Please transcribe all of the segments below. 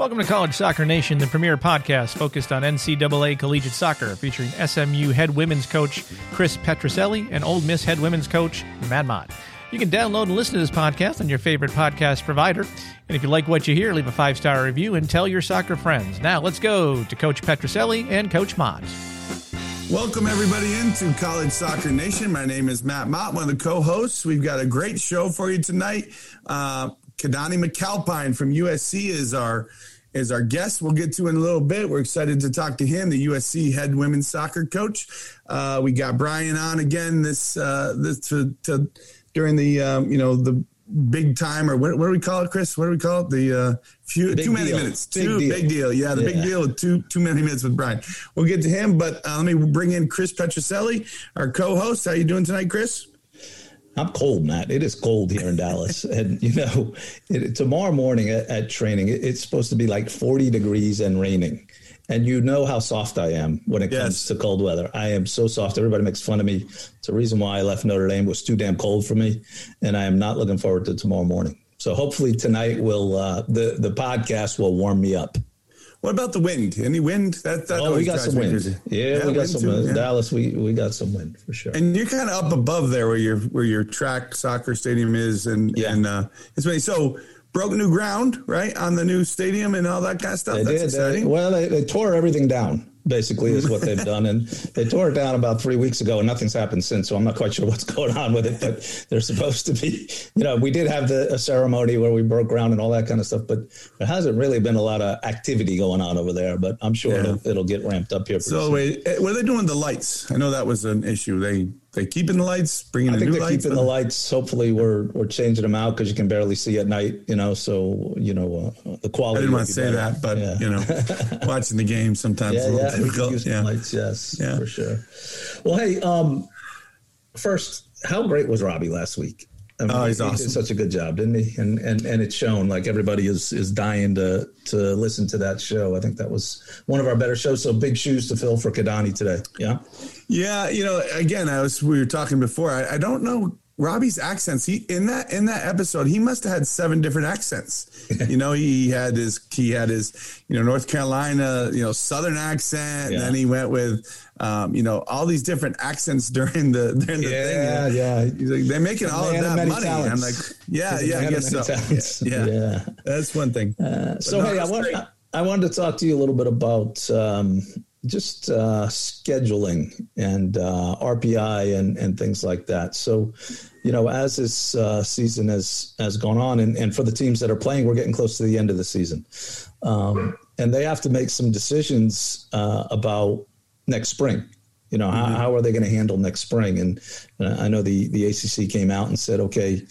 Welcome to College Soccer Nation, the premier podcast focused on NCAA collegiate soccer, featuring SMU head women's coach Chris Petrucelli and Ole Miss head women's coach Matt Mott. You can download and listen to this podcast on your favorite podcast provider. And if you like what you hear, leave a five star review and tell your soccer friends. Now let's go to Coach Petrucelli and Coach Mott. Welcome, everybody, into College Soccer Nation. My name is Matt Mott, one of the co hosts. We've got a great show for you tonight. Uh, Keidane McAlpine from USC is our is our guest. We'll get to in a little bit. We're excited to talk to him, the USC head women's soccer coach. Uh, we got Brian on again this uh, this to, to during the um, you know the big time or what, what, do we call it, Chris? What do we call it? The uh, few too many deal. minutes. Big too deal. big deal. Yeah, the yeah. big deal too too many minutes with Brian. We'll get to him, but uh, let me bring in Chris Petrucelli, our co-host. How you doing tonight, Chris? I'm cold, Matt. It is cold here in Dallas, and you know, it, tomorrow morning at, at training, it, it's supposed to be like 40 degrees and raining. And you know how soft I am when it yes. comes to cold weather. I am so soft. Everybody makes fun of me. It's a reason why I left Notre Dame. It was too damn cold for me, and I am not looking forward to tomorrow morning. So hopefully tonight will uh, the the podcast will warm me up. What about the wind? Any wind? That, that oh, we got some wind. Yeah, yeah, we got some yeah. Dallas. We we got some wind for sure. And you're kind of up above there where your where your track soccer stadium is, and yeah. and uh, it's funny. So broke new ground, right, on the new stadium and all that kind of stuff. They That's did. exciting. They, well, they, they tore everything down basically is what they've done. And they tore it down about three weeks ago, and nothing's happened since. So I'm not quite sure what's going on with it. But they're supposed to be, you know, we did have the a ceremony where we broke ground and all that kind of stuff, but there hasn't really been a lot of activity going on over there. But I'm sure yeah. it'll, it'll, get ramped up here. So wait, eh, are they doing the lights? I know that was an issue. They they keeping the lights, bringing. I think they're lights, keeping the lights. Hopefully, we're we're changing them out because you can barely see at night. You know, so you know uh, the quality. I didn't want to say better. that, but yeah. you know, watching the game sometimes yeah, a little yeah. difficult. Yeah, lights, yes, yeah. for sure. Well, hey, um, first, how great was Robbie last week? I mean, oh, um, he's he awesome. did such a good job, didn't he? And and and it's shown. Like everybody is is dying to to listen to that show. I think that was one of our better shows. So big shoes to fill for Keidane today. Yeah. Yeah, you know, again, I was we were talking before. I, I don't know Robbie's accents. He in that in that episode, he must have had seven different accents. you know, he had his he had his you know North Carolina you know Southern accent, yeah. and then he went with um, you know all these different accents during the during the yeah, thing. Yeah, yeah. Like, they're making all of that money. I'm like, yeah, yeah, I guess so. Yeah, yeah, yeah, that's one thing. Uh, so no, hey, I want I wanted to talk to you a little bit about. Um, just uh, scheduling and uh, RPI and, and things like that. So, you know, as this uh, season has has gone on, and, and for the teams that are playing, we're getting close to the end of the season, um, and they have to make some decisions uh, about next spring. You know, mm-hmm. how, how are they going to handle next spring? And, and I know the the ACC came out and said, okay,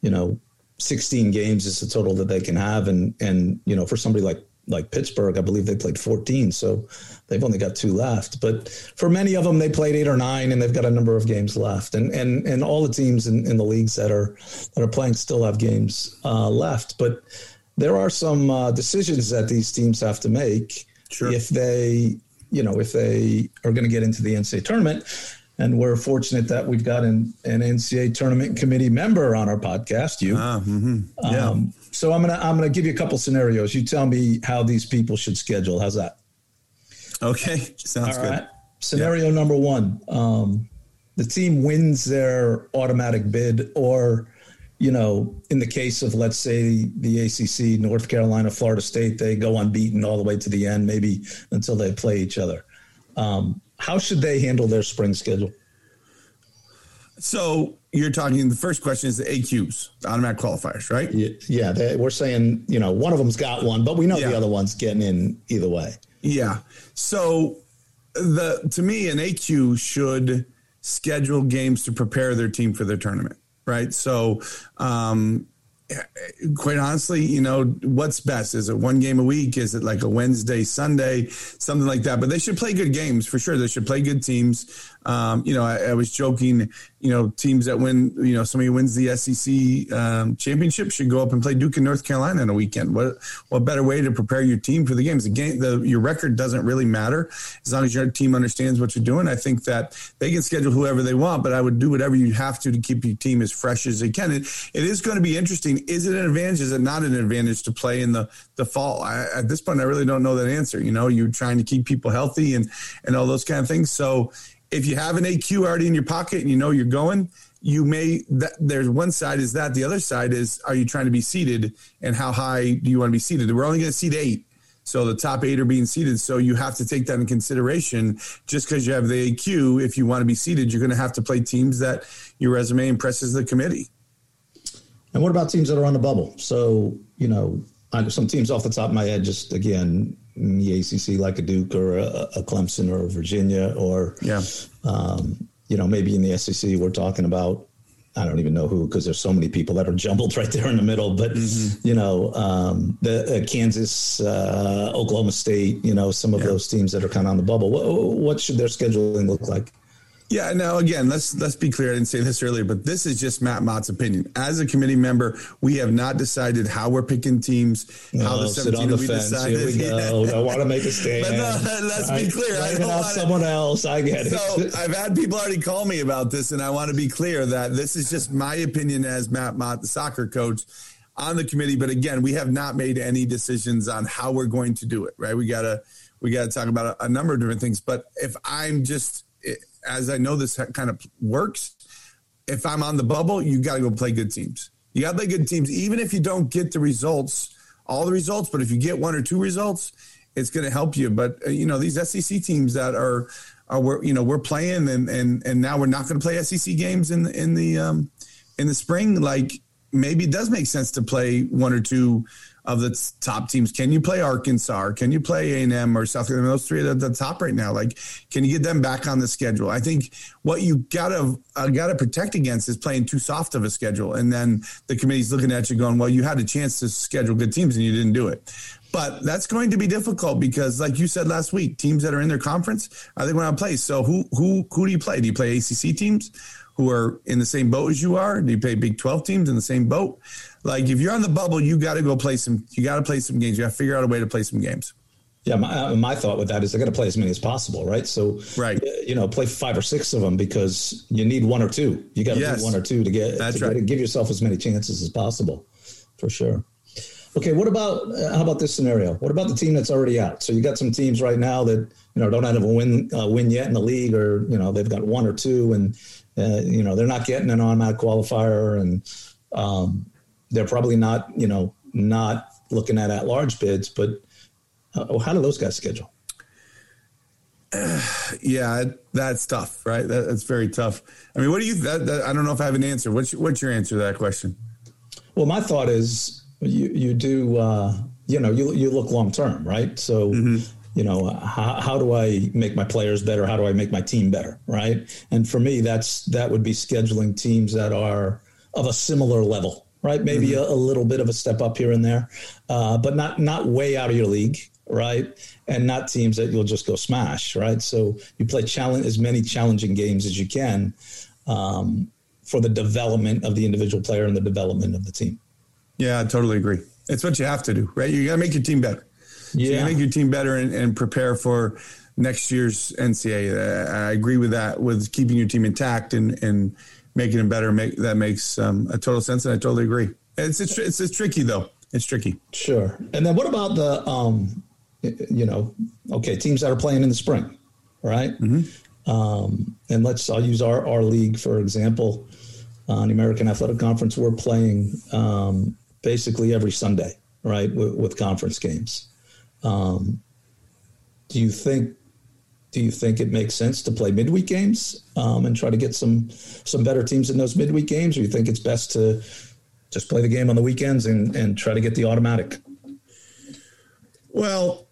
you know, 16 games is the total that they can have, and and you know, for somebody like like Pittsburgh, I believe they played 14, so they've only got two left. But for many of them, they played eight or nine, and they've got a number of games left. And and and all the teams in, in the leagues that are that are playing still have games uh, left. But there are some uh, decisions that these teams have to make sure. if they, you know, if they are going to get into the NCAA tournament. And we're fortunate that we've got an, an NCAA tournament committee member on our podcast. You, ah, mm-hmm. yeah. Um, so I'm gonna I'm gonna give you a couple scenarios. You tell me how these people should schedule. How's that? Okay, sounds All good. Right. Scenario yeah. number one: um, the team wins their automatic bid, or you know, in the case of let's say the ACC, North Carolina, Florida State, they go unbeaten all the way to the end, maybe until they play each other. Um, how should they handle their spring schedule? So you're talking. The first question is the AQs, the automatic qualifiers, right? Yeah, they, we're saying you know one of them's got one, but we know yeah. the other one's getting in either way. Yeah. So the to me, an AQ should schedule games to prepare their team for their tournament, right? So um, quite honestly, you know, what's best? Is it one game a week? Is it like a Wednesday, Sunday, something like that? But they should play good games for sure. They should play good teams. Um, you know, I, I, was joking. You know, teams that win, you know, somebody wins the SEC um, championship should go up and play Duke and North Carolina in a weekend. What what better way to prepare your team for the games? The game, the your record doesn't really matter as long as your team understands what you're doing. I think that they can schedule whoever they want, but I would do whatever you have to to keep your team as fresh as they can. It, it is going to be interesting. Is it an advantage? Is it not an advantage to play in the the fall? I, at this point, I really don't know that answer. You know, you're trying to keep people healthy and and all those kind of things. So if you have an AQ already in your pocket and you know you're going, you may that there's one side is that the other side is are you trying to be seated and how high do you want to be seated? We're only going to seat eight. So the top eight are being seated. So you have to take that in consideration. Just because you have the AQ, if you want to be seated, you're going to have to play teams that your resume impresses the committee. And what about teams that are on the bubble? So, you know, some teams off the top of my head, just again, the ACC like a Duke or a, a Clemson or a Virginia or yeah, um, you know maybe in the SEC we're talking about I don't even know who because there's so many people that are jumbled right there in the middle. But mm-hmm. you know, um, the uh, Kansas, uh, Oklahoma State, you know, some of yeah. those teams that are kind of on the bubble. What, what should their scheduling look like? Yeah. Now, again, let's let's be clear. I didn't say this earlier, but this is just Matt Mott's opinion. As a committee member, we have not decided how we're picking teams. No, how the seventeen will be fence. decided. Here we go. I want to make a stand. but no, uh, let's be clear. I, I don't someone else. I get it. So I've had people already call me about this, and I want to be clear that this is just my opinion as Matt Mott, the soccer coach on the committee. But again, we have not made any decisions on how we're going to do it. Right? We gotta we gotta talk about a, a number of different things. But if I'm just as I know this kind of works, if I'm on the bubble, you got to go play good teams. You got to play good teams, even if you don't get the results, all the results. But if you get one or two results, it's going to help you. But uh, you know these SEC teams that are are we're, you know we're playing and and and now we're not going to play SEC games in in the um, in the spring. Like maybe it does make sense to play one or two of the top teams. Can you play Arkansas? Or can you play A&M or South Carolina? Those three are at the top right now. Like, can you get them back on the schedule? I think what you gotta uh, gotta protect against is playing too soft of a schedule, and then the committee's looking at you going, "Well, you had a chance to schedule good teams and you didn't do it." But that's going to be difficult because, like you said last week, teams that are in their conference are they going to play? So who who who do you play? Do you play ACC teams who are in the same boat as you are? Do you play Big Twelve teams in the same boat? Like if you're on the bubble, you got to go play some. You got to play some games. You got to figure out a way to play some games. Yeah, my, uh, my thought with that is they got to play as many as possible, right? So, right, you know, play five or six of them because you need one or two. You got to yes. do one or two to get that's to right. Get, give yourself as many chances as possible, for sure. Okay, what about uh, how about this scenario? What about the team that's already out? So you got some teams right now that you know don't have a win uh, win yet in the league, or you know they've got one or two, and uh, you know they're not getting an automatic qualifier, and um, they're probably not, you know, not looking at at large bids, but uh, how do those guys schedule? Uh, yeah, that's tough, right? That, that's very tough. I mean, what do you? That, that, I don't know if I have an answer. What's what's your answer to that question? Well, my thought is you you do uh, you know you you look long term, right? So. Mm-hmm. You know, how, how do I make my players better? How do I make my team better? Right. And for me, that's that would be scheduling teams that are of a similar level right? Maybe mm-hmm. a, a, little bit of a step up here and there, uh, but not not way out of your league, right? And not teams that you'll just go smash, right? So you play challenge as many challenging games as you can um, for the development of the individual player and the development of the team. Yeah, I totally agree. It's what you have to do, right? You got to make your team better. Yeah, so make your team better and, and prepare for next year's NCAA. I agree with that, with keeping your team intact and and making them better. Make that makes um, a total sense, and I totally agree. It's it's, it's it's tricky though. It's tricky. Sure. And then what about the um, you know, okay, teams that are playing in the spring, right? Mm-hmm. Um, and let's I'll use our our league for example. On the American Athletic Conference, we're playing um, basically every Sunday, right, with, with conference games. Um, do you think do you think it makes sense to play midweek games um, and try to get some some better teams in those midweek games, or you think it's best to just play the game on the weekends and, and try to get the automatic? Well,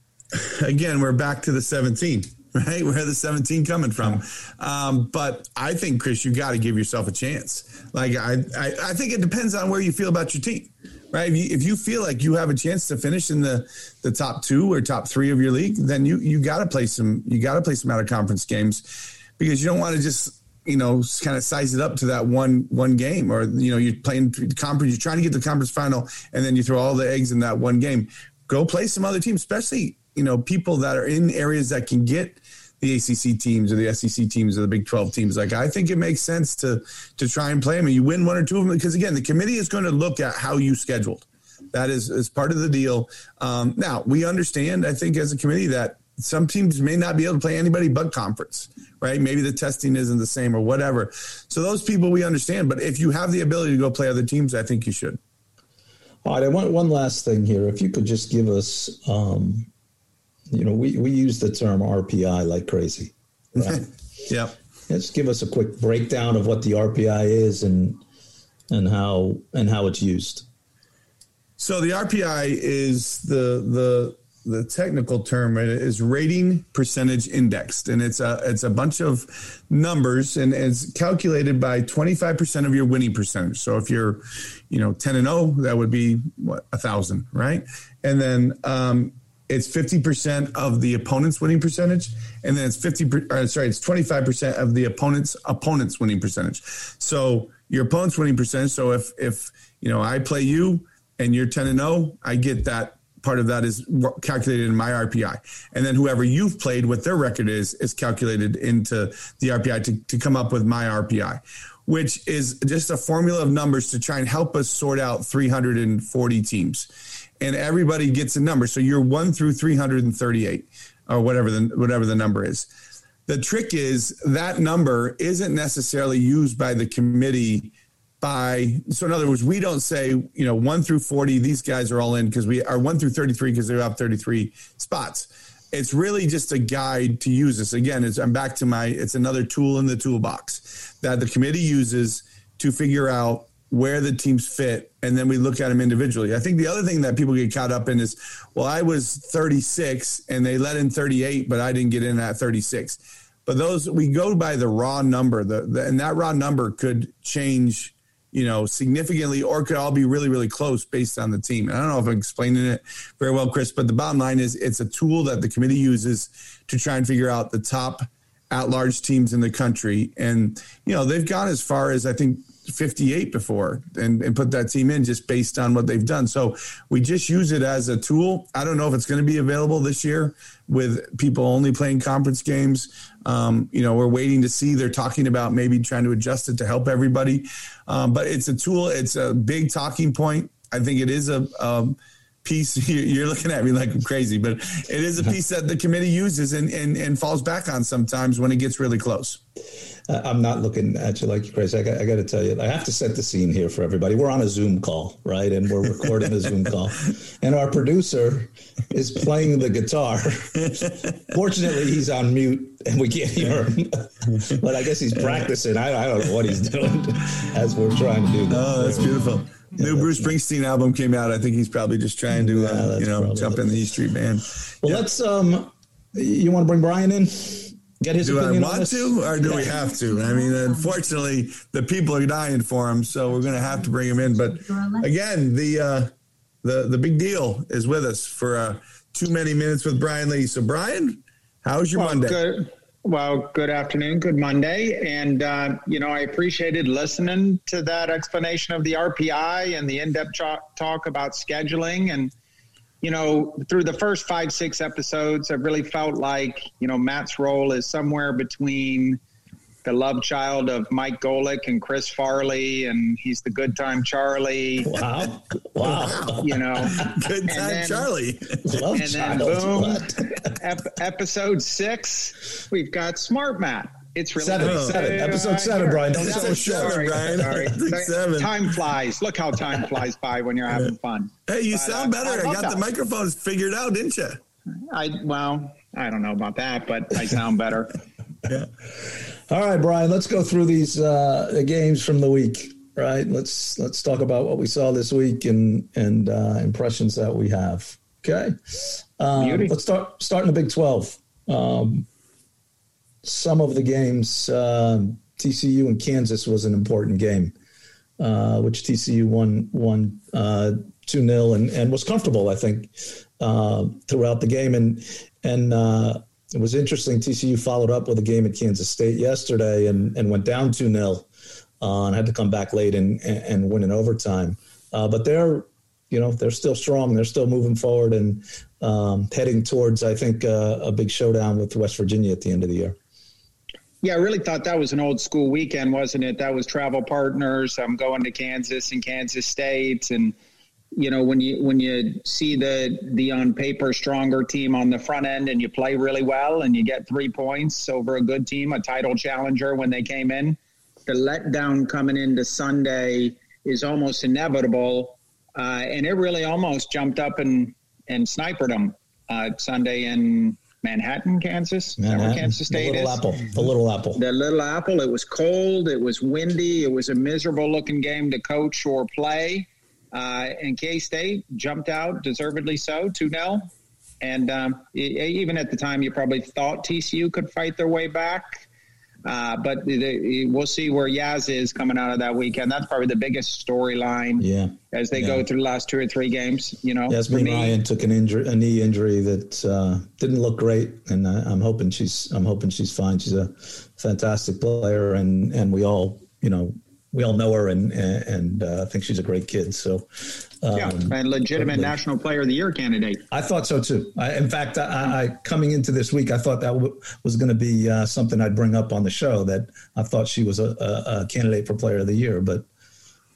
again, we're back to the 17, right? Where the 17 coming from? Um, but I think, Chris, you got to give yourself a chance. Like I, I, I think it depends on where you feel about your team right? If you, if you, feel like you have a chance to finish in the the top two or top three of your league, then you you got to play some you got to play some out of conference games because you don't want to just you know kind of size it up to that one one game or you know you're playing conference you're trying to get the conference final and then you throw all the eggs in that one game go play some other teams especially you know people that are in areas that can get the ACC teams or the SEC teams or the Big 12 teams. Like I think it makes sense to to try and play them. And you win one or two of them because again, the committee is going to look at how you scheduled. That is is part of the deal. Um, now we understand. I think as a committee that some teams may not be able to play anybody but conference, right? Maybe the testing isn't the same or whatever. So those people we understand. But if you have the ability to go play other teams, I think you should. All right. I want one last thing here. If you could just give us, um, you know, we, we use the term RPI like crazy. Right? yeah. Just give us a quick breakdown of what the RPI is and and how and how it's used. So the RPI is the the the technical term is rating percentage indexed and it's a it's a bunch of numbers and it's calculated by 25% of your winning percentage so if you're you know 10 and 0 that would be what a thousand right and then um, it's 50% of the opponent's winning percentage and then it's 50 uh, sorry it's 25% of the opponent's opponent's winning percentage so your opponent's winning percentage so if if you know i play you and you're 10 and 0 i get that part of that is calculated in my RPI. And then whoever you've played, what their record is, is calculated into the RPI to, to come up with my RPI, which is just a formula of numbers to try and help us sort out 340 teams. And everybody gets a number. So you're one through 338 or whatever the, whatever the number is. The trick is that number isn't necessarily used by the committee by so in other words we don't say you know 1 through 40 these guys are all in because we are 1 through 33 because they're up 33 spots it's really just a guide to use this again it's i'm back to my it's another tool in the toolbox that the committee uses to figure out where the teams fit and then we look at them individually i think the other thing that people get caught up in is well i was 36 and they let in 38 but i didn't get in at 36 but those we go by the raw number the, the and that raw number could change you know, significantly, or could all be really, really close based on the team. And I don't know if I'm explaining it very well, Chris, but the bottom line is it's a tool that the committee uses to try and figure out the top at large teams in the country. And, you know, they've gone as far as I think 58 before and, and put that team in just based on what they've done. So we just use it as a tool. I don't know if it's going to be available this year with people only playing conference games. Um, you know, we're waiting to see. They're talking about maybe trying to adjust it to help everybody. Um, but it's a tool. It's a big talking point. I think it is a, a piece. You're looking at me like I'm crazy, but it is a piece that the committee uses and, and, and falls back on sometimes when it gets really close. I'm not looking at you like you're crazy. I got, I got, to tell you, I have to set the scene here for everybody. We're on a Zoom call, right? And we're recording a Zoom call. And our producer is playing the guitar. Fortunately, he's on mute and we can't hear him. but I guess he's practicing. I, I, don't know what he's doing as we're trying to do this. Oh, that's beautiful. Yeah, New Bruce Springsteen album came out. I think he's probably just trying to, yeah, uh, you know, jump in the E Street Band. Well, yeah. let's. um You want to bring Brian in? Get his do I want to, or do we have to? I mean, unfortunately, the people are dying for him, so we're going to have to bring him in. But again, the uh, the the big deal is with us for uh, too many minutes with Brian Lee. So, Brian, how's your well, Monday? Good. Well, good afternoon, good Monday, and uh, you know I appreciated listening to that explanation of the RPI and the in-depth talk about scheduling and you know, through the first five, six episodes, I really felt like, you know, Matt's role is somewhere between the love child of Mike Golic and Chris Farley, and he's the good time Charlie. Wow. Wow. You know, good time then, Charlie. Love and then boom, ep- episode six, we've got Smart Matt. It's really seven, seven. episode seven, Brian. Don't sell short, Brian. Sorry. seven. Time flies. Look how time flies by when you're having fun. Hey, you but, sound uh, better. I, I got that. the microphones figured out, didn't you? I well, I don't know about that, but I sound better. yeah. All right, Brian. Let's go through these uh, games from the week. Right. Let's let's talk about what we saw this week and and uh, impressions that we have. Okay. Um, let's start start in the Big Twelve. Um, some of the games, uh, TCU and Kansas was an important game, uh, which TCU won won uh, two 0 and and was comfortable, I think, uh, throughout the game. And and uh, it was interesting. TCU followed up with a game at Kansas State yesterday and, and went down 2 0 uh, and had to come back late and, and win in overtime. Uh, but they're, you know, they're still strong. They're still moving forward and um, heading towards, I think, uh, a big showdown with West Virginia at the end of the year. Yeah, I really thought that was an old school weekend, wasn't it? That was travel partners. I'm going to Kansas and Kansas State, and you know when you when you see the the on paper stronger team on the front end and you play really well and you get three points over a good team, a title challenger when they came in, the letdown coming into Sunday is almost inevitable, uh, and it really almost jumped up and and sniped them uh, Sunday in Manhattan, Kansas. Manhattan. Kansas State the little is? apple. The little apple. The Little Apple. It was cold. It was windy. It was a miserable looking game to coach or play. Uh, and K State jumped out, deservedly so, 2 0. And um, even at the time, you probably thought TCU could fight their way back. Uh, but the, we'll see where Yaz is coming out of that weekend. That's probably the biggest storyline Yeah. as they Yeah. go through the last two or three games. You know, Yazmeen Ryan took an injury, a knee injury that uh, didn't look great, and I, I'm hoping she's I'm hoping she's fine. She's a fantastic player, and and we all you know we all know her, and and uh, think she's a great kid. So um, yeah, and legitimate but- National Player of the Year candidate. I thought so too. I, in fact, I, I coming into this week, I thought that w- was going to be uh, something I'd bring up on the show. That I thought she was a, a, a candidate for Player of the Year, but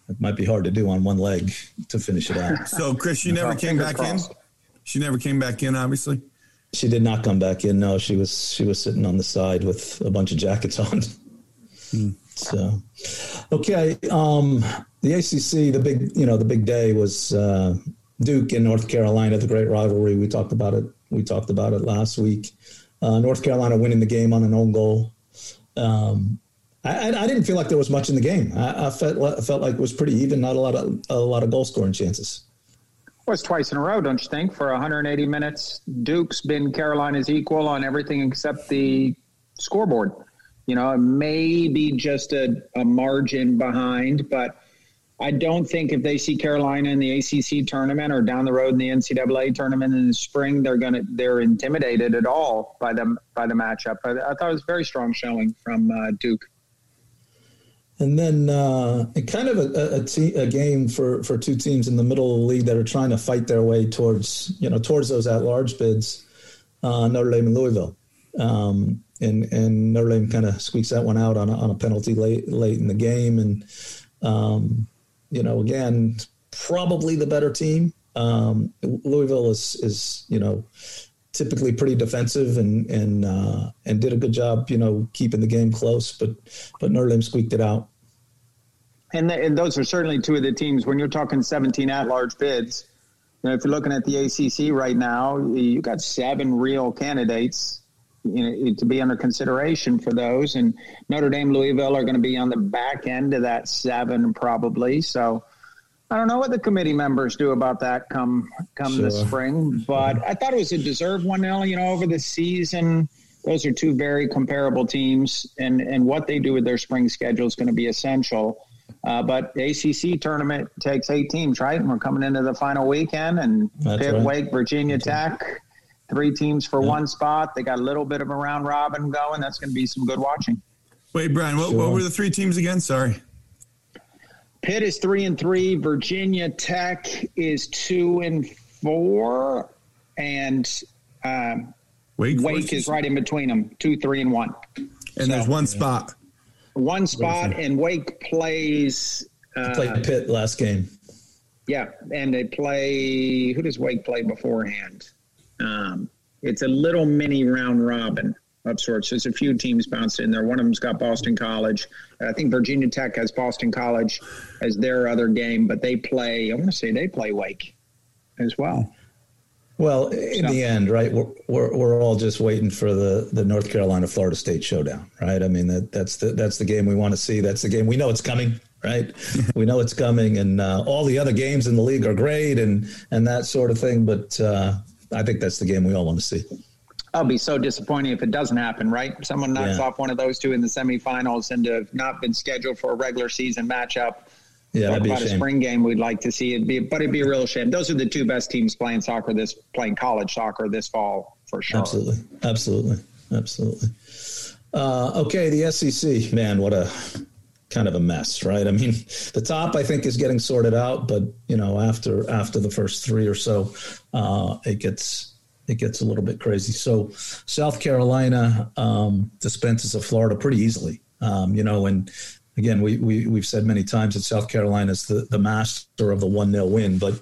it might be hard to do on one leg to finish it out. So, Chris, she never came back crossed. in. She never came back in. Obviously, She did not come back in. No, she was she was sitting on the side with a bunch of jackets on. So, okay, um, the ACC, the big you know the big day was uh, Duke in North Carolina, the great rivalry. We talked about it. We talked about it last week. Uh, North Carolina winning the game on an own goal. Um, I, I, didn't feel like there was much in the game. I, I felt I felt like it was pretty even. Not a lot of a lot of goal scoring chances. Well, twice in a row, don't you think? For 180 minutes, Duke's been Carolina's equal on everything except the scoreboard. You know, maybe just a, a margin behind, but I don't think if they see Carolina in the ACC tournament or down the road in the NCAA tournament in the spring, they're gonna they're intimidated at all by the by the matchup. I, I thought it was a very strong showing from uh, Duke. And then uh, kind of a, a, te- a game for, for two teams in the middle of the league that are trying to fight their way towards you know towards those at large bids. Uh, Notre Dame and Louisville, um, and and Notre Dame kind of squeaks that one out on a, on a penalty late late in the game, and um, you know again probably the better team. Um, Louisville is is you know typically pretty defensive and and uh, and did a good job, you know, keeping the game close. But but Notre Dame squeaked it out. And, th- and those are certainly two of the teams. When you're talking 17 at-large bids, you know, if you're looking at the ACC right now, you've got seven real candidates you know, to be under consideration for those. And Notre Dame, Louisville are going to be on the back end of that seven probably. So I don't know what the committee members do about that come come the Sure. spring, but I thought it was a deserved one. Now, you know, over the season, those are two very comparable teams, and and what they do with their spring schedule is going to be essential. Uh, but ACC tournament takes eight teams, right? And we're coming into the final weekend, and That's Pitt, right. Wake, Virginia Tech, three teams for one spot. They got a little bit of a round robin going. That's going to be some good watching. wait, Brian, what, what were the three teams again? Sorry. Pitt is three and three. Virginia Tech is two and four, and um, Wake, Wake is right in between them, two, three, and one. and there's one spot. One spot, and Wake plays. Uh, Played Pitt last game. Yeah, and they play. Who does Wake play beforehand? Um, it's a little mini round robin of sorts. There's a few teams bounced in there. One of them's got Boston College. I think Virginia Tech has Boston College as their other game, but they play. I want to say they play Wake as well. Well, in So- the end, right? We're, we're we're all just waiting for the the North Carolina Florida State showdown, right? I mean that that's the that's the game we want to see. That's the game we know it's coming, right? we know it's coming, and uh, all the other games in the league are great and and that sort of thing. But uh, I think that's the game we all want to see. I'll be so disappointed if it doesn't happen, right? Someone knocks Yeah. off one of those two in the semifinals and to have not been scheduled for a regular season matchup. Yeah, Talk that'd be a about a shame. spring game we'd like to see. It'd be, but it'd be a real shame. Those are the two best teams playing soccer this, playing college soccer this fall for sure. Absolutely, absolutely, absolutely. Uh, okay, the SEC, man, what a kind of a mess, right? I mean, the top I think is getting sorted out, but you know, after after the first three or so, uh, it gets it gets a little bit crazy. So, South Carolina um, dispenses of Florida pretty easily, um, you know, and again, we, we we've said many times that South Carolina is the the master of the one 0 win, but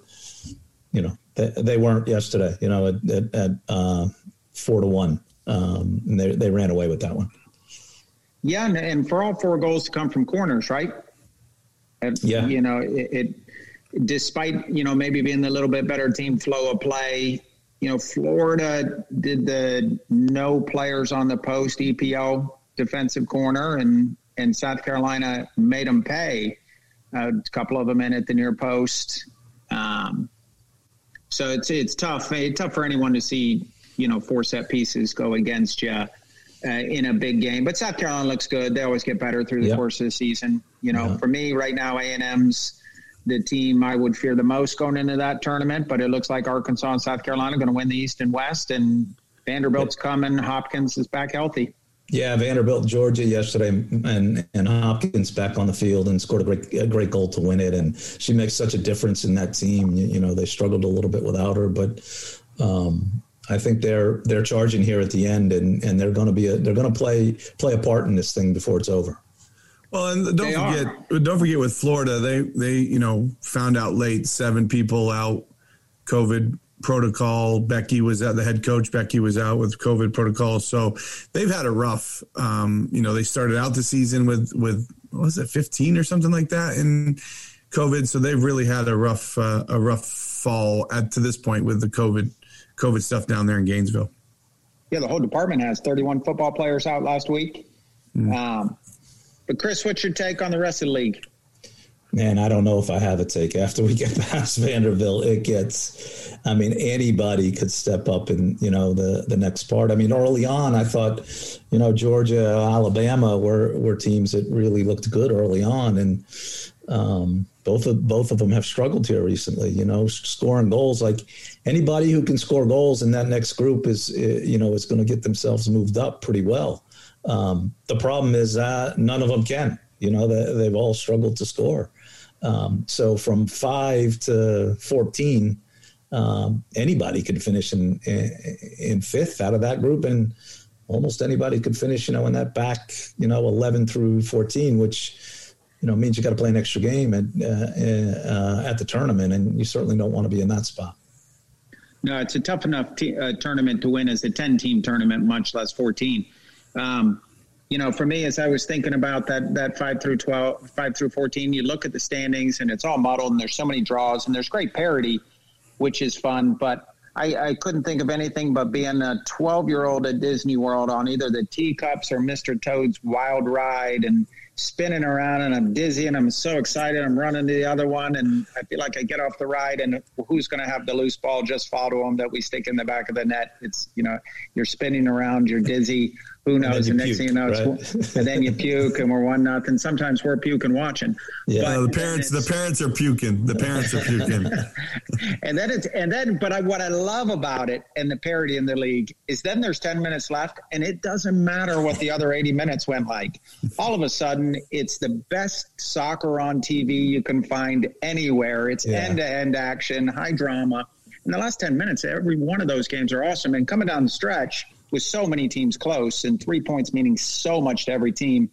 you know, they, they weren't yesterday. You know, at, at, at uh, four to one, um, and they they ran away with that one. Yeah, and, and, for all four goals to come from corners, right? And, yeah. You know, it, it, despite, you know, maybe being the little bit better team flow of play, you know, Florida did the no players on the post EPO defensive corner, and, and South Carolina made them pay a couple of them in at the near post. Um, so it's it's tough. It's tough for anyone to see, you know, four set pieces go against you uh, in a big game. But South Carolina looks good. They always get better through the yep. course of the season. You know, for me right now, A and M's the team I would fear the most going into that tournament. But it looks like Arkansas and South Carolina are going to win the East and West, and Vanderbilt's coming. Hopkins is back healthy. Yeah, Vanderbilt, Georgia yesterday, and and Hopkins back on the field and scored a great a great goal to win it, and she makes such a difference in that team. You, you know, they struggled a little bit without her, but um, I think they're they're charging here at the end, and, and they're going to be a, they're going to play play a part in this thing before it's over. Well, and don't they forget are. don't forget with Florida, they they you know found out late seven people out COVID protocol. Becky was out, the head coach. Becky was out with COVID protocol, so they've had a rough. Um, you know, they started out the season with with what was it fifteen or something like that in COVID, so they've really had a rough uh, a rough fall at to this point with the COVID COVID stuff down there in Gainesville. Yeah, the whole department has 31 football players out last week. Mm. Um, but Chris, what's your take on the rest of the league? Man, I don't know if I have a take. After we get past Vanderbilt, it gets. I mean, anybody could step up in you know the the next part. I mean, early on, I thought, you know, Georgia, Alabama were were teams that really looked good early on, and um, both of both of them have struggled here recently. You know, scoring goals. Like anybody who can score goals in that next group is, you know, is going to get themselves moved up pretty well. Um, the problem is that none of them can. You know, they, they've all struggled to score. Um, so from five to fourteen, um, anybody could finish in, in, in fifth out of that group, and almost anybody could finish, you know, in that back, you know, eleven through fourteen, which you know, means you got to play an extra game at uh, uh, at the tournament, and you certainly don't want to be in that spot. No, it's a tough enough t- uh, tournament to win as a ten-team tournament, much less fourteen. Um, you know, for me, as I was thinking about that that five through 12, five through fourteen, you look at the standings, and it's all muddled, and there's so many draws, and there's great parity, which is fun, but. I, I, couldn't think of anything but being a 12 year old at Disney World on either the teacups or Mr. Toad's Wild Ride and spinning around and I'm dizzy and I'm so excited. I'm running to the other one and I feel like I get off the ride and who's going to have the loose ball just fall to them that we stick in the back of the net. It's, you know, you're spinning around, you're dizzy who knows? And, the next puke, thing you know, right? and then you puke, and we're one nothing. Sometimes we're puking watching. Yeah, but, the parents, the parents are puking. The parents are puking. and then it's and then, but I, what I love about it and the parity in the league is then there's ten minutes left, and it doesn't matter what the other eighty minutes went like. All of a sudden, it's the best soccer on TV you can find anywhere. It's end to end action, high drama. In the last ten minutes, every one of those games are awesome. And coming down the stretch with so many teams close and three points meaning so much to every team.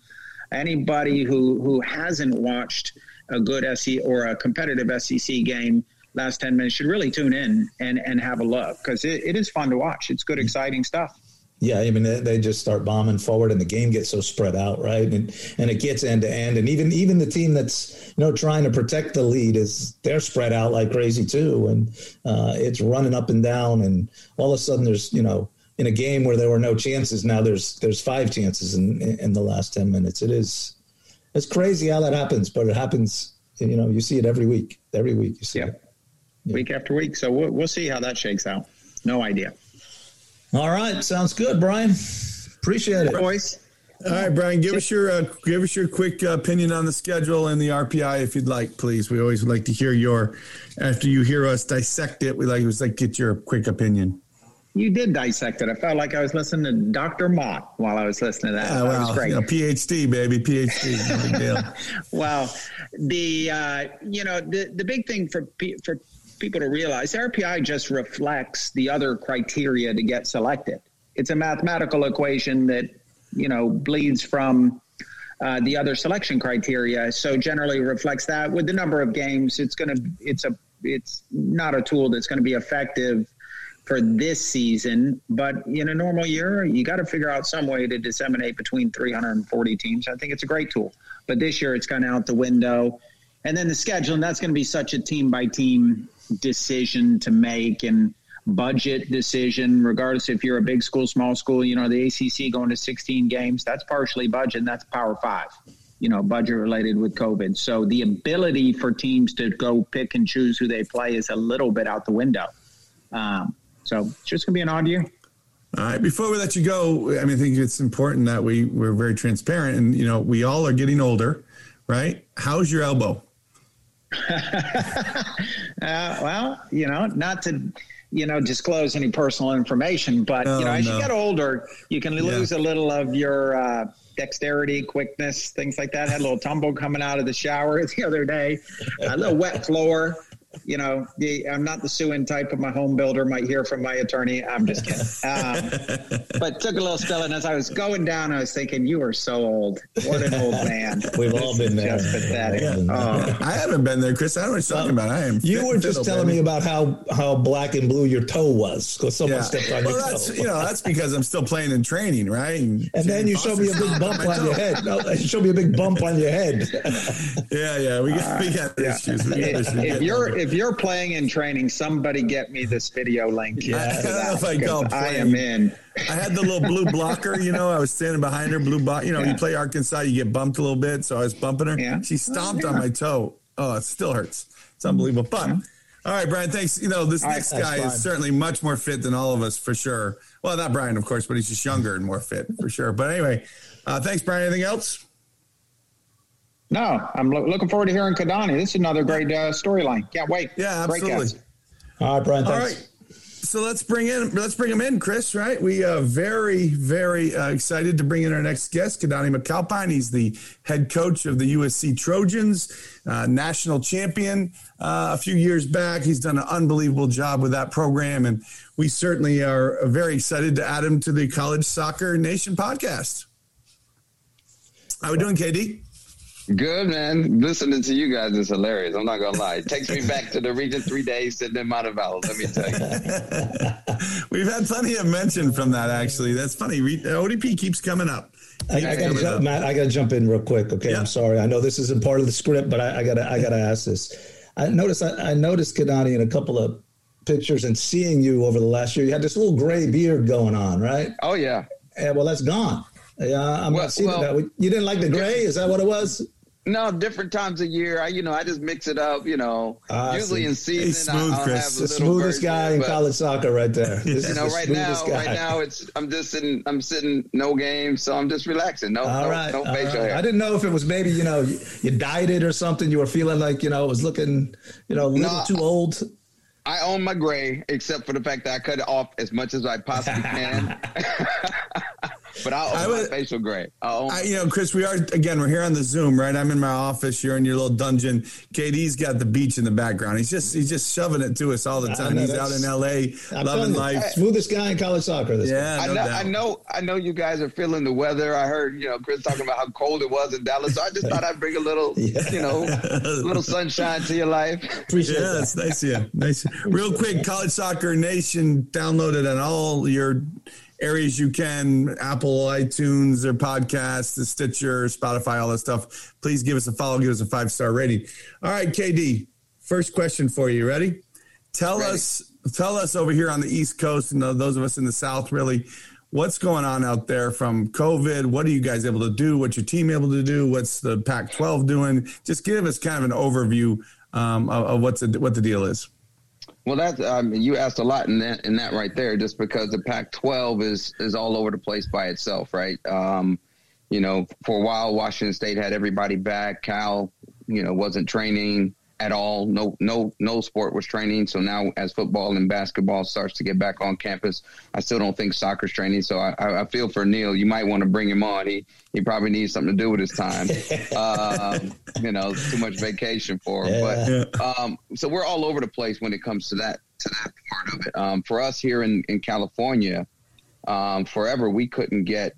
Anybody who who hasn't watched a good SEC or a competitive SEC game last 10 minutes should really tune in and, and have a look because it, it is fun to watch. It's good, exciting stuff. Yeah, I mean they just start bombing forward, and the game gets so spread out, right? And and it gets end to end, and even even the team that's you know trying to protect the lead is they're spread out like crazy too, and uh, it's running up and down, and all of a sudden there's you know in a game where there were no chances, now there's there's five chances in in the last ten minutes. It is it's crazy how that happens, but it happens. You know, you see it every week. Every week you see yeah. it. Yeah. Week after week. So we'll, we'll see how that shakes out. No idea. All right, sounds good, Brian. Appreciate it, boys. All right, Brian, give us your uh, give us your quick uh, opinion on the schedule and the RPI, if you'd like, please. We always like to hear your after you hear us dissect it. We like always like get your quick opinion. You did dissect it. I felt like I was listening to Dr. Mott while I was listening to that. Yeah, well, was great. You know, PhD, baby, PhD. Well, the uh, you know the the big thing for for people to realize, RPI just reflects the other criteria to get selected. It's a mathematical equation that you know bleeds from uh, the other selection criteria. So generally reflects that with the number of games. It's going to it's a it's not a tool that's going to be effective for this season. But in a normal year, you got to figure out some way to disseminate between 340 teams. I think it's a great tool. But this year, it's kind of out the window. And then the scheduling, that's going to be such a team by team decision to make and budget decision, regardless if you're a big school, small school. You know, the ACC going to 16 games, that's partially budget, and that's Power Five you know, budget related with COVID. So the ability for teams to go pick and choose who they play is a little bit out the window. Um, so it's just going to be an odd year. All right. Before we let you go, I mean, I think it's important that we we're very transparent, and you know, we all are getting older, right? How's your elbow? uh, well, you know, not to you know disclose any personal information, but you know, as no. you get older, you can lose yeah. a little of your uh, dexterity, quickness, things like that. Had a little tumble coming out of the shower the other day, a little wet floor you know, the, I'm not the sue-in type, of my home builder might hear from my attorney. I'm just kidding. Um, but took a little spell, and as I was going down, I was thinking, "You are so old. What an old man." We've all been there. Just pathetic. Yeah. Oh. I haven't been there, Chris. I don't know what you're talking about. I am. You were just telling baby. me about how how black and blue your toe was because someone yeah. stepped on well, your that's, toe. You know, that's because I'm still playing in training, right? And, and then you showed me a big bump on your head. No, you showed me a big bump on your head. yeah, yeah, we got, uh, we got yeah. issues. We got if, issues. If you're if you're playing in training, somebody get me this video link. Yeah, I, don't know if I go. I am in. I had the little blue blocker, you know. I was standing behind her, blue block. You know, yeah. you play Arkansas, you get bumped a little bit, so I was bumping her. Yeah. She stomped oh, yeah. on my toe. Oh, it still hurts. It's unbelievable. But all right, Brian, thanks. You know, this all next right, guy fine. is certainly much more fit than all of us for sure. Well, not Brian, of course, but he's just younger and more fit for sure. But anyway, uh, thanks, Brian. Anything else? No, I'm lo- looking forward to hearing Keidane. This is another great uh, storyline. Can't wait. Yeah, absolutely. All right, Brian. Thanks. All right. So let's bring in let's bring him in, Chris. Right? We are very very uh, excited to bring in our next guest, Keidane McAlpine. He's the head coach of the USC Trojans, uh, national champion uh, a few years back. He's done an unbelievable job with that program, and we certainly are very excited to add him to the College Soccer Nation podcast. How we doing, KD? Good man. Listening to you guys is hilarious. I'm not gonna lie. It takes me back to the region three days sitting in Montevallo. Let me tell you. We've had plenty of mention from that actually. That's funny. ODP keeps coming up. I, I gotta jump, Matt. I gotta jump in real quick. Okay, yeah. I'm sorry. I know this isn't part of the script, but I, I gotta I gotta ask this. I noticed I, I noticed Keidane in a couple of pictures and seeing you over the last year. You had this little gray beard going on, right? Oh yeah. Yeah. Well, that's gone. Yeah, I'm well, not seeing well, that. You didn't like the gray? Is that what it was? No, different times of year. I, you know, I just mix it up. You know, uh, usually in season, smooth, I, will have the smoothest guy in college soccer, right there. This you know, right now, guy. right now, it's I'm just sitting, I'm sitting, no games, so I'm just relaxing. No, all no, right, no facial right. hair. I didn't know if it was maybe you know you, you dieted or something. You were feeling like you know it was looking you know a little no, too old. I own my gray, except for the fact that I cut it off as much as I possibly can. but I'll own I would, my facial gray. I, you know, Chris, we are again. We're here on the Zoom, right? I'm in my office. You're in your little dungeon. KD's got the beach in the background. He's just he's just shoving it to us all the time. Know, he's out in L.A. I'm loving life. Smoothest guy in college soccer. This yeah, I, know, I know. I know you guys are feeling the weather. I heard you know Chris talking about how cold it was in Dallas. So I just thought I'd bring a little, yeah. you know, a little sunshine to your life. Appreciate yeah, that. That's nice. Yeah, nice. Real quick, College Soccer Nation downloaded on all your areas you can Apple, iTunes, or podcasts, the Stitcher, Spotify, all that stuff. Please give us a follow, give us a five star rating. All right, KD, first question for you. Ready? Tell Ready. us, tell us over here on the East Coast and those of us in the South, really, what's going on out there from COVID? What are you guys able to do? What's your team able to do? What's the Pac-12 doing? Just give us kind of an overview um, of, of what's the, what the deal is. Well, that's um, you asked a lot in that in that right there, just because the Pac-12 is is all over the place by itself, right? Um, you know, for a while, Washington State had everybody back. Cal, you know, wasn't training. At all. No, no, no sport was training. So now, as football and basketball starts to get back on campus, I still don't think soccer's training. So I, I feel for Neil. You might want to bring him on. He he probably needs something to do with his time. um, you know, too much vacation for him. Yeah. But um, so we're all over the place when it comes to that to that part of it. Um, for us here in in California, um, forever we couldn't get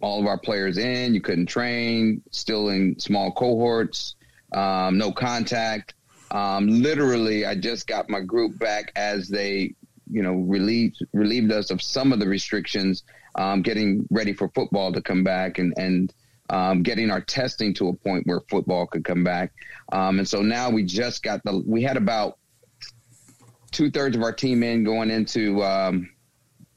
all of our players in. You couldn't train. Still in small cohorts um, no contact. Um, literally, I just got my group back as they, you know, relieved relieved us of some of the restrictions, um, getting ready for football to come back and and um, getting our testing to a point where football could come back. Um, and so now we just got the we had about two thirds of our team in going into um,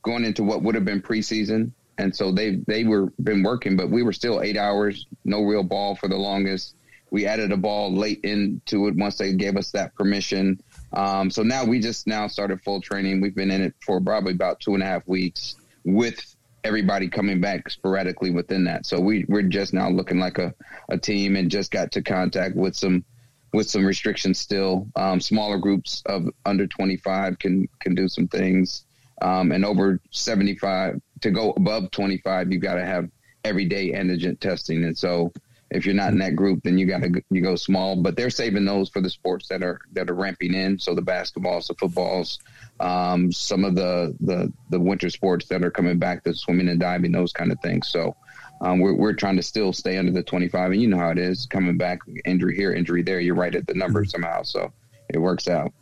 going into what would have been preseason. And so they they were been working, but we were still eight hours, no real ball for the longest. We added a ball late into it once they gave us that permission. Um, so now we just now started full training. We've been in it for probably about two and a half weeks with everybody coming back sporadically within that. So we, we're just now looking like a, a team and just got to contact with some with some restrictions still. Um, smaller groups of under 25 can can do some things, um, and over 75 to go above 25, you've got to have everyday antigen testing. And so if you're not in that group, then you got to you go small. But they're saving those for the sports that are that are ramping in. So the basketballs, the footballs, um, some of the, the the winter sports that are coming back, the swimming and diving, those kind of things. So um, we're we're trying to still stay under the 25, and you know how it is coming back, injury here, injury there. You're right at the number mm-hmm. somehow, so it works out.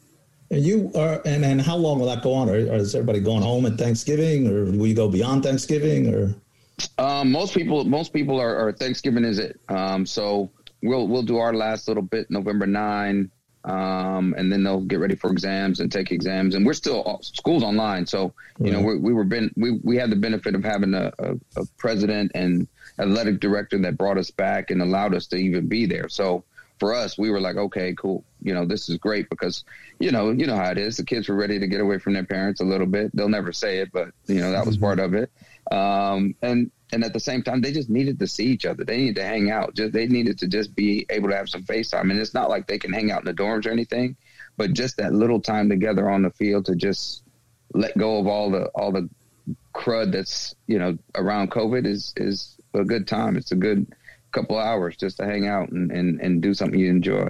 And you are, and and how long will that go on? Or, or is everybody going home at Thanksgiving, or will you go beyond Thanksgiving, or? Um, most people, most people are, are Thanksgiving is it. Um, so we'll we'll do our last little bit November nine, um, and then they'll get ready for exams and take exams. And we're still school's online, so you know we, we were been we we had the benefit of having a, a, a president and athletic director that brought us back and allowed us to even be there. So for us, we were like, okay, cool. You know, this is great because, you know, you know how it is. The kids were ready to get away from their parents a little bit. They'll never say it, but you know, that was mm-hmm. part of it. Um, and and at the same time, they just needed to see each other. They needed to hang out. Just they needed to just be able to have some FaceTime. And it's not like they can hang out in the dorms or anything, but just that little time together on the field to just let go of all the all the crud that's you know around COVID is is a good time. It's a good couple hours just to hang out and and, and do something you enjoy.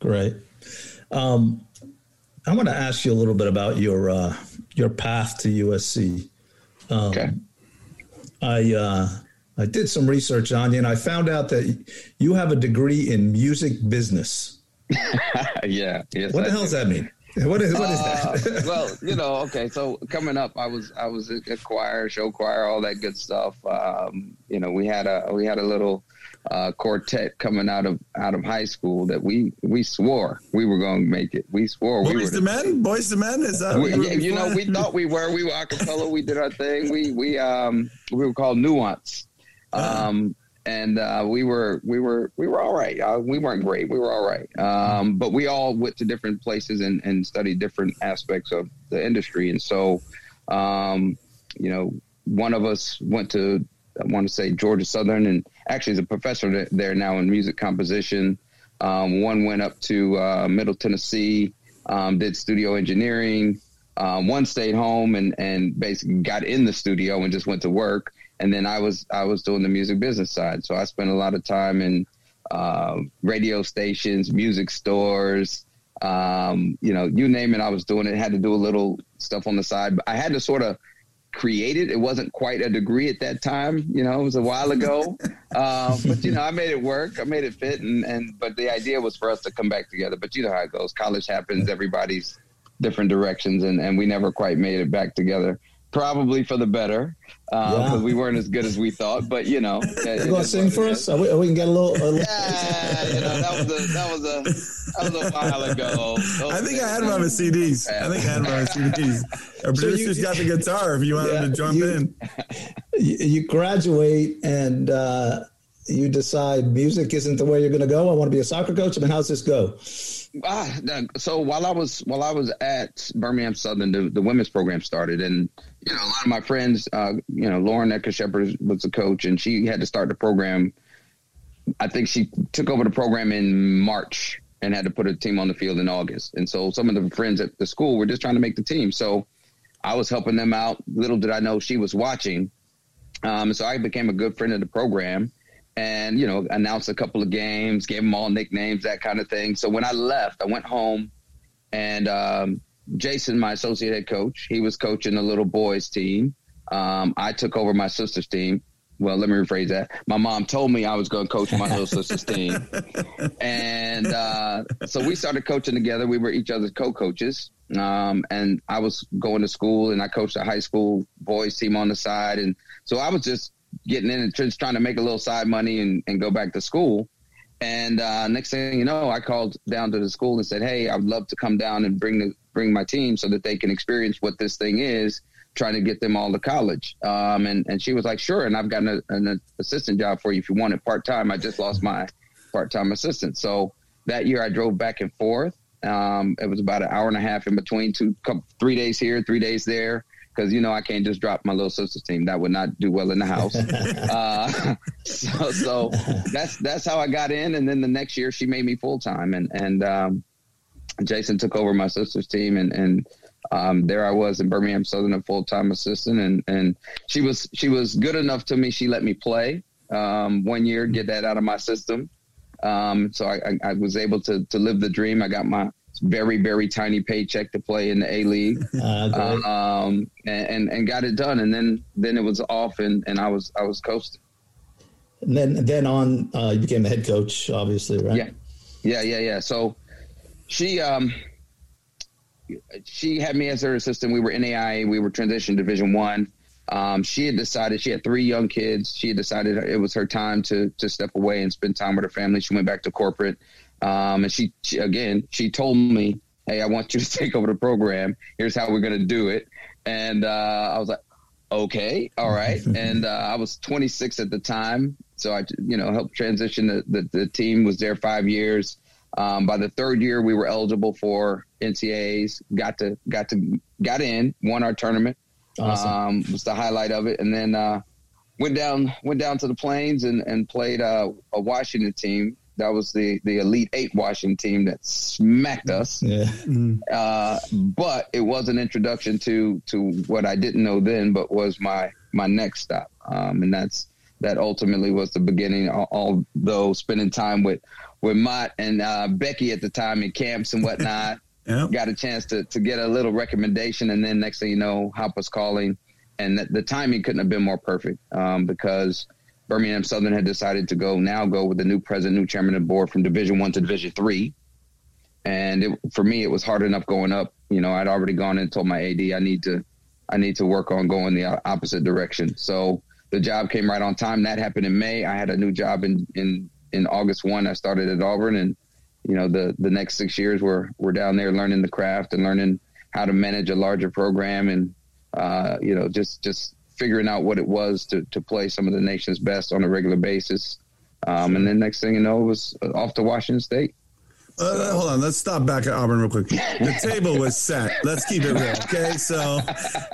Great. Um, I want to ask you a little bit about your uh, your path to USC. Um, okay. I uh, I did some research on you, and I found out that you have a degree in music business. yeah. Yes, what the I hell do. does that mean? What is what is uh, that? well, you know, okay. So coming up, I was I was a choir, show choir, all that good stuff. Um, you know, we had a we had a little uh, quartet coming out of out of high school that we we swore we were going to make it. We swore Boys we were the men. Boys the men. Is that? We, yeah, you know, we thought we were. We were acapella. We did our thing. We we um we were called Nuance. Um, and uh, we were we were we were all right. Uh, we weren't great. We were all right. Um, but we all went to different places and, and studied different aspects of the industry. And so, um, you know, one of us went to I want to say Georgia Southern, and actually is a professor there now in music composition. Um, one went up to uh, Middle Tennessee, um, did studio engineering. Um, one stayed home and and basically got in the studio and just went to work. And then I was I was doing the music business side, so I spent a lot of time in uh, radio stations, music stores, um, you know, you name it. I was doing it. Had to do a little stuff on the side, but I had to sort of create It It wasn't quite a degree at that time, you know, it was a while ago. uh, but you know, I made it work. I made it fit, and and but the idea was for us to come back together. But you know how it goes. College happens. Everybody's different directions, and and we never quite made it back together probably for the better because uh, yeah. we weren't as good as we thought. But you know, you gonna sing for us? We, we, can get a little. A little... Yeah, you know, that was a that was a that was a while ago. Those I think I had one of the CDs. I think I had one of his CDs. Our so producer's you, got the guitar. If you want yeah, him to jump you, in, you graduate and. Uh, you decide music isn't the way you're going to go. I want to be a soccer coach. I mean, how's this go? Ah, so while I was while I was at Birmingham Southern, the, the women's program started, and you know a lot of my friends, uh, you know, Lauren Ecker Shepherd was the coach, and she had to start the program. I think she took over the program in March, and had to put a team on the field in August. And so some of the friends at the school were just trying to make the team. So I was helping them out. Little did I know she was watching. Um, so I became a good friend of the program and, you know, announced a couple of games, gave them all nicknames, that kind of thing. So when I left, I went home and um, Jason, my associate head coach, he was coaching the little boys team. Um, I took over my sister's team well, let me rephrase that. My mom told me I was going to coach my little sister's team, and uh, so we started coaching together. We were each other's co-coaches, um, and I was going to school, and I coached a high school boys team on the side, and so I was just getting in and just trying to make a little side money and, and go back to school. And uh, next thing you know, I called down to the school and said, "Hey, I would love to come down and bring the bring my team so that they can experience what this thing is." trying to get them all to college. Um, and, and she was like, sure. And I've got an, an assistant job for you if you want it part time. I just lost my part time assistant. So that year I drove back and forth. Um, it was about an hour and a half in between two, couple, three days here, three days there. Cause you know, I can't just drop my little sister's team. That would not do well in the house. uh, so, so that's, that's how I got in. And then the next year she made me full time and, and, um, Jason took over my sister's team and, and um, there I was in Birmingham Southern, a full time assistant, and and she was she was good enough to me. She let me play um, one year, get that out of my system. Um, so I, I, I, was able to to live the dream. I got my very very tiny paycheck to play in the A League, uh, um, and, and, got it done. And then then it was off, and, and I was I was coasting. And then then on, uh, you became the head coach, obviously, right? Yeah, yeah, yeah, yeah. So she um she had me as her assistant. We were NAIA. We were transition Division One. Um, she had decided she had three young kids. She had decided it was her time to to step away and spend time with her family. She went back to corporate, um, and she, she, again she told me, "Hey, I want you to take over the program. Here's how we're going to do it." And uh, I was like, "Okay, all right." and uh, I was 26 at the time, so I you know helped transition the, the, the team. Was there five years. Um, by the third year, we were eligible for NCAAs. Got to got to got in. Won our tournament. Awesome. Um, was the highlight of it, and then uh, went down went down to the plains and and played uh, a Washington team. That was the the Elite Eight Washington team that smacked us. Yeah. Mm-hmm. Uh, but it was an introduction to to what I didn't know then, but was my my next stop, um, and that's that ultimately was the beginning. Although spending time with with Mott and uh, Becky at the time in camps and whatnot. yep. Got a chance to, to get a little recommendation, and then next thing you know, Hop was calling, and the, the timing couldn't have been more perfect um, because Birmingham Southern had decided to go now go with the new president, new chairman of the board from Division One to Division Three, and it, for me it was hard enough going up. You know, I'd already gone and told my AD I need to I need to work on going the opposite direction. So the job came right on time. That happened in May. I had a new job in in in August one, I started at Auburn, and you know the the next six years we're we're down there learning the craft and learning how to manage a larger program, and uh, you know just just figuring out what it was to to play some of the nation's best on a regular basis. Um, and then next thing you know, it was off to Washington State. Uh, hold on, let's stop back at Auburn real quick. The table was set. Let's keep it real, okay? So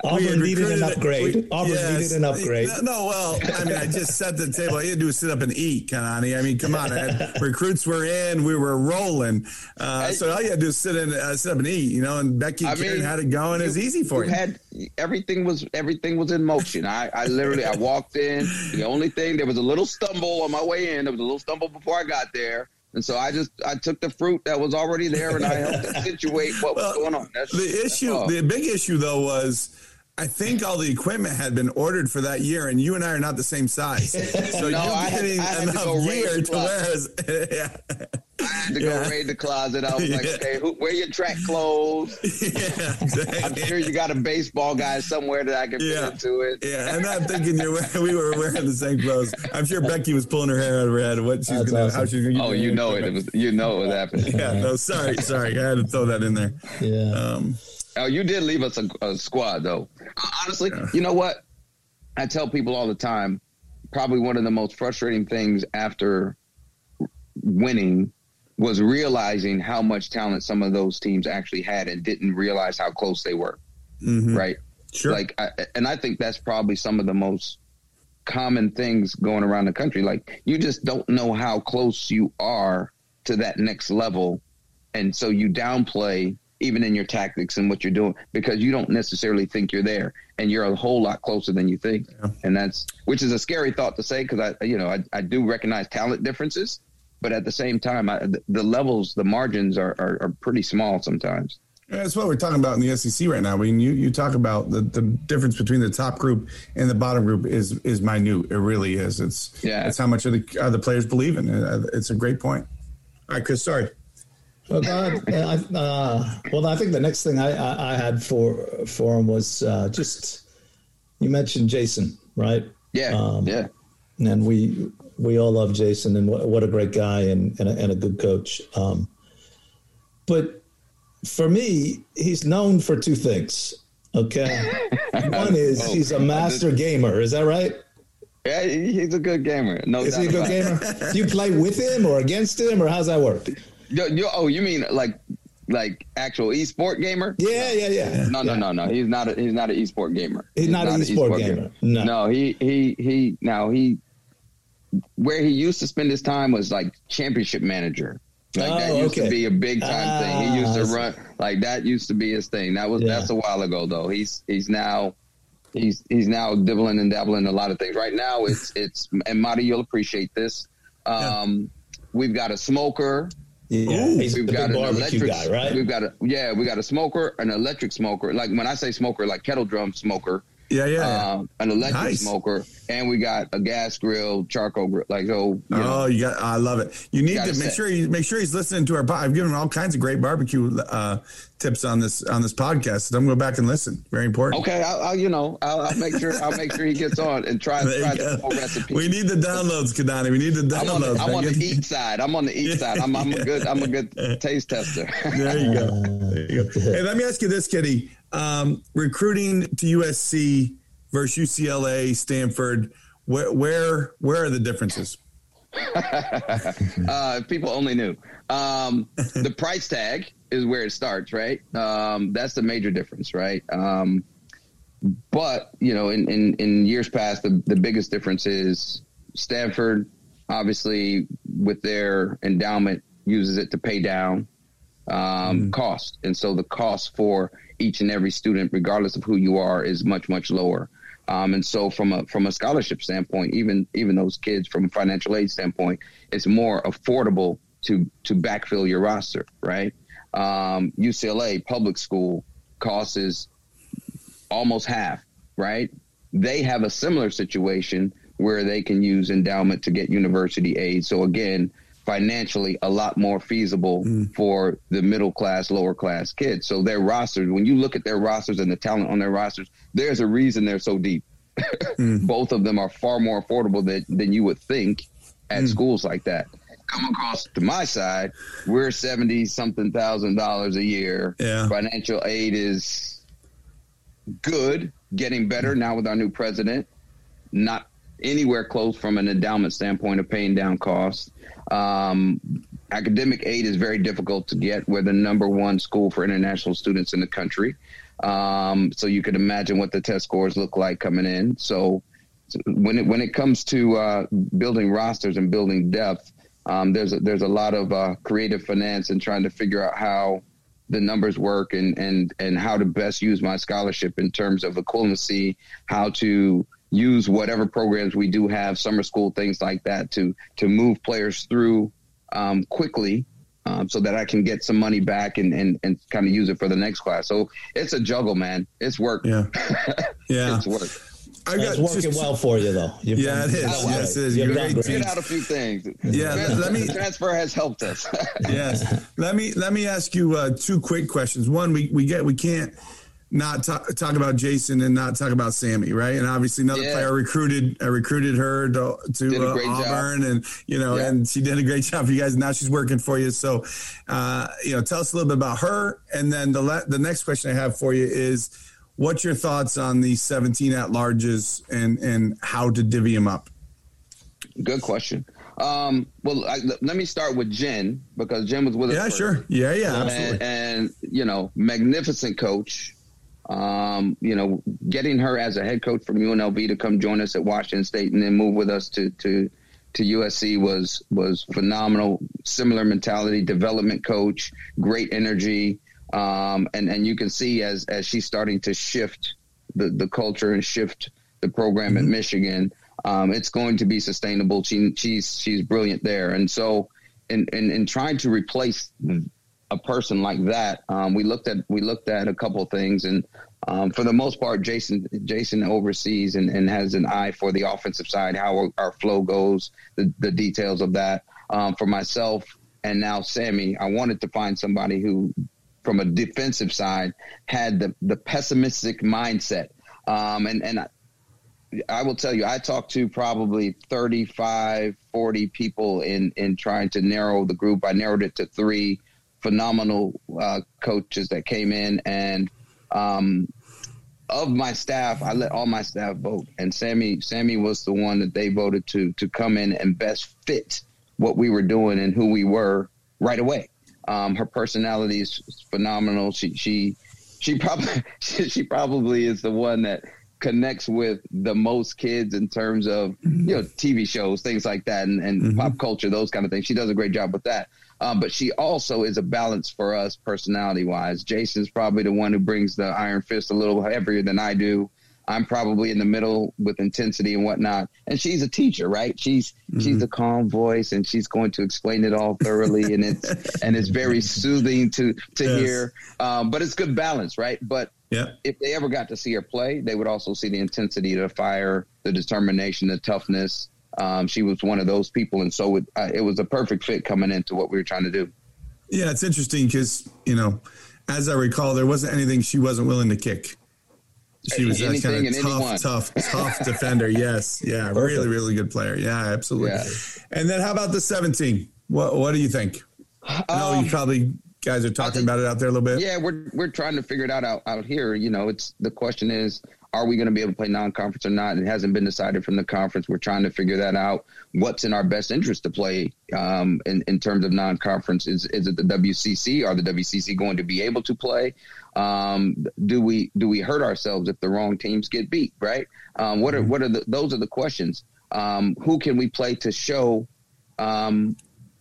Auburn needed an upgrade. We, Auburn yes, needed an upgrade. No, well, I mean, I just set the table. All you had to do was sit up and eat, Keidane. I mean, come on. Had, recruits were in, we were rolling. Uh, so all you had to do was sit in, uh, sit up and eat, you know. And Becky I mean, had it going. It was easy for you. Had everything was everything was in motion. I, I literally I walked in. The only thing there was a little stumble on my way in. There was a little stumble before I got there and so I just I took the fruit that was already there and I helped to situate what well, was going on. That's, the issue, the big issue though was I think all the equipment had been ordered for that year, and you and I are not the same size. So no, you're getting enough to gear to wear. yeah. I had to go yeah. raid the closet. I was like, yeah. okay, who, where your track clothes? Yeah, exactly. I'm sure you got a baseball guy somewhere that I can yeah. fit into it. Yeah, I'm not thinking you're. we were wearing the same clothes. I'm sure Becky was pulling her hair out of her head. What she's That's gonna, awesome. how she's gonna. Oh, you know it. it was, you know what happening. Yeah. No, sorry, sorry. I had to throw that in there. Yeah. Um, Oh, you did leave us a, a squad, though. Honestly, yeah. you know what? I tell people all the time. Probably one of the most frustrating things after winning was realizing how much talent some of those teams actually had and didn't realize how close they were. Mm-hmm. Right? Sure. Like, I, and I think that's probably some of the most common things going around the country. Like, you just don't know how close you are to that next level and so you downplay even in your tactics and what you're doing because you don't necessarily think you're there and you're a whole lot closer than you think yeah. and that's which is a scary thought to say because i you know I, I do recognize talent differences but at the same time I, the levels the margins are, are, are pretty small sometimes yeah, that's what we're talking about in the SEC right now. I mean, you, you talk about the, the difference between the top group and the bottom group is is minute. It really is. It's yeah. It's how much of the uh, the players believe in it. It's a great point. All right, Chris. Sorry. Well, God, uh, well, I think the next thing I, I, I had for for him was uh, just you mentioned Jason, right? Yeah, um, yeah. And we we all love Jason, and what, what a great guy and and a, and a good coach. Um, but for me, he's known for two things. Okay, one is oh, he's a master gamer. Is that right? Yeah, he's a good gamer. No, is he a good gamer? Do you play with him or against him, or how's that work? Yo, yo, oh, you mean like like actual esport gamer? Yeah, yeah, yeah. No, no, yeah. no, no. He's not. A, he's not an esport gamer. He's, he's not, not an esport, esport gamer. gamer. No, no. He he he. Now he where he used to spend his time was like championship manager. Like oh, that used okay. to be a big time ah, thing. He used to ah, run like that used to be his thing. That was yeah. that's a while ago though. He's he's now he's he's now dibbling and dabbling in a lot of things. Right now it's it's and Marty, you'll appreciate this. Um, yeah. we've got a smoker yeah, Ooh, he's we've got an electric guy, right? We've got a yeah, we got a smoker, an electric smoker. Like when I say smoker, like kettle drum smoker. Yeah, yeah. Uh, an electric nice. smoker, and we got a gas grill, charcoal grill. Like so. You oh, know, you got. I love it. You need to make set. sure you make sure he's listening to our. I've given him all kinds of great barbecue uh, tips on this on this podcast. So I'm going to go back and listen. Very important. Okay, I'll, I'll you know I'll, I'll, make sure I'll make sure he gets on and try, try the whole recipe. We need the downloads, Keidane. We need the downloads. I'm on the, I'm eat side. I'm on the eat side. I'm, I'm a good I'm a good taste tester. there you go. There you go. Hey, let me ask you this, Kitty. Um, recruiting to USC versus UCLA, Stanford. Where where where are the differences? uh, people only knew. Um, the price tag is where it starts, right? Um, that's the major difference, right? Um, but you know, in, in, in years past, the, the biggest difference is Stanford, obviously, with their endowment, uses it to pay down um, mm. cost, and so the cost for each and every student, regardless of who you are, is much much lower. Um, and so from a from a scholarship standpoint, even even those kids from a financial aid standpoint, it's more affordable to to backfill your roster, right? Um, UCLA public school cost is almost half, right? They have a similar situation where they can use endowment to get university aid. So again, financially a lot more feasible mm. for the middle class, lower class kids. So their rosters, when you look at their rosters and the talent on their rosters, there's a reason they're so deep. mm. Both of them are far more affordable than, than you would think at mm. schools like that. Come across to my side, we're seventy something thousand dollars a year. Yeah. Financial aid is good, getting better mm. now with our new president. Not anywhere close from an endowment standpoint of paying down costs. Um, academic aid is very difficult to get. We're the number one school for international students in the country. Um, so you could imagine what the test scores look like coming in. So when it when it comes to uh, building rosters and building depth, um, there's a, there's a lot of uh, creative finance and trying to figure out how the numbers work and and and how to best use my scholarship in terms of equivalency, how to use whatever programs we do have, summer school, things like that, to to move players through um, quickly, um, so that I can get some money back and and, and kind of use it for the next class. So it's a juggle, man. It's work. Yeah, yeah, it's work. I got, it's working just, well for you, though. You've yeah, it is. Yes, it is. You're great. Get out a few things. Yeah, let, let me. Transfer has helped us. yes, let me let me ask you uh, two quick questions. One, we we get we can't not talk, talk about Jason and not talk about Sammy, right? And obviously another yeah. player recruited uh, recruited her to, to uh, Auburn, job. and you know, yeah. and she did a great job for you guys. Now she's working for you. So, uh, you know, tell us a little bit about her, and then the le- the next question I have for you is, what's your thoughts on the 17 at larges and and how to divvy them up? Good question. Um, well, I, let me start with Jen because Jen was with us. Yeah, sure. Yeah, yeah, absolutely. And, and you know, magnificent coach um, you know, getting her as a head coach from UNLV to come join us at Washington State and then move with us to to to USC was was phenomenal. Similar mentality, development coach, great energy, um, and and you can see as as she's starting to shift the the culture and shift the program mm-hmm. at Michigan. Um, it's going to be sustainable. She, she's she's brilliant there, and so in, in, in trying to replace a person like that, um, we looked at we looked at a couple things, and um, for the most part, Jason Jason oversees and, and, has an eye for the offensive side, how our flow goes, the, the details of that. Um, for myself and now Sammy, I wanted to find somebody who, from a defensive side, had the the pessimistic mindset. Um, and and I will tell you, I talked to probably 35, 40 people in, in trying to narrow the group. I narrowed it to three phenomenal uh, coaches that came in. And um, of my staff, I let all my staff vote. And Sammy, Sammy was the one that they voted to, to come in and best fit what we were doing and who we were right away. Um, her personality is phenomenal. She, she, she probably, she probably is the one that connects with the most kids in terms of mm-hmm. you know TV shows, things like that, and, and mm-hmm. pop culture, those kind of things. She does a great job with that. Um, but she also is a balance for us personality wise. Jason's probably the one who brings the iron fist a little heavier than I do. I'm probably in the middle with intensity and whatnot. And she's a teacher, right? She's mm-hmm. she's a calm voice and she's going to explain it all thoroughly and it's and it's very soothing to to yes. hear. Um, but it's good balance, right? But yeah. If they ever got to see her play, they would also see the intensity, the fire, the determination, the toughness. Um, she was one of those people, and so it, uh, it was a perfect fit coming into what we were trying to do. Yeah, it's interesting because you know, as I recall, there wasn't anything she wasn't willing to kick. She was that kind of tough, tough, tough defender. Yes, yeah, Perfect. really, really good player. Yeah, absolutely. Yeah. And then how about the seventeen? What What do you think? Um, you probably guys are talking think, about it out there a little bit? Yeah, we're we're trying to figure it out out, out here. You know, it's the question is, are we going to be able to play non-conference or not? It hasn't been decided from the conference. We're trying to figure that out. What's in our best interest to play um, in in terms of non-conference? Is is it the WCC? Are the WCC going to be able to play? Um, do we do we hurt ourselves if the wrong teams get beat? Right? Um, what are mm-hmm. what are the, those are the questions? Um, who can we play to show um,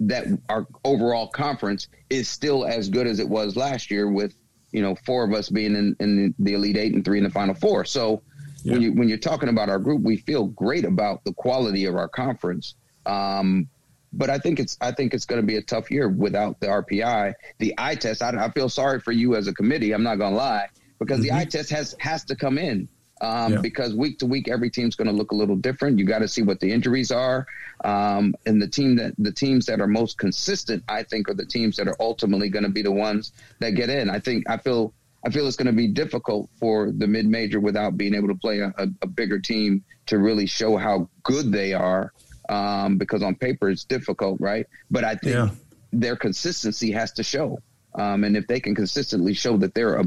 that our overall conference is still as good as it was last year with you know four of us being in, in the elite eight and three in the final four so yeah. when you when you're talking about our group we feel great about the quality of our conference um, but I think it's I think it's going to be a tough year without the RPI the eye test I, I feel sorry for you as a committee I'm not going to lie because mm-hmm. the eye test has has to come in um, yeah. because week to week every team's going to look a little different. You got to see what the injuries are, um, and the team that the teams that are most consistent, I think, are the teams that are ultimately going to be the ones that get in. I think I feel I feel it's going to be difficult for the mid major without being able to play a, a, a, bigger team to really show how good they are. Um, because on paper it's difficult, right? But I think yeah. their consistency has to show, um, and if they can consistently show that they're a,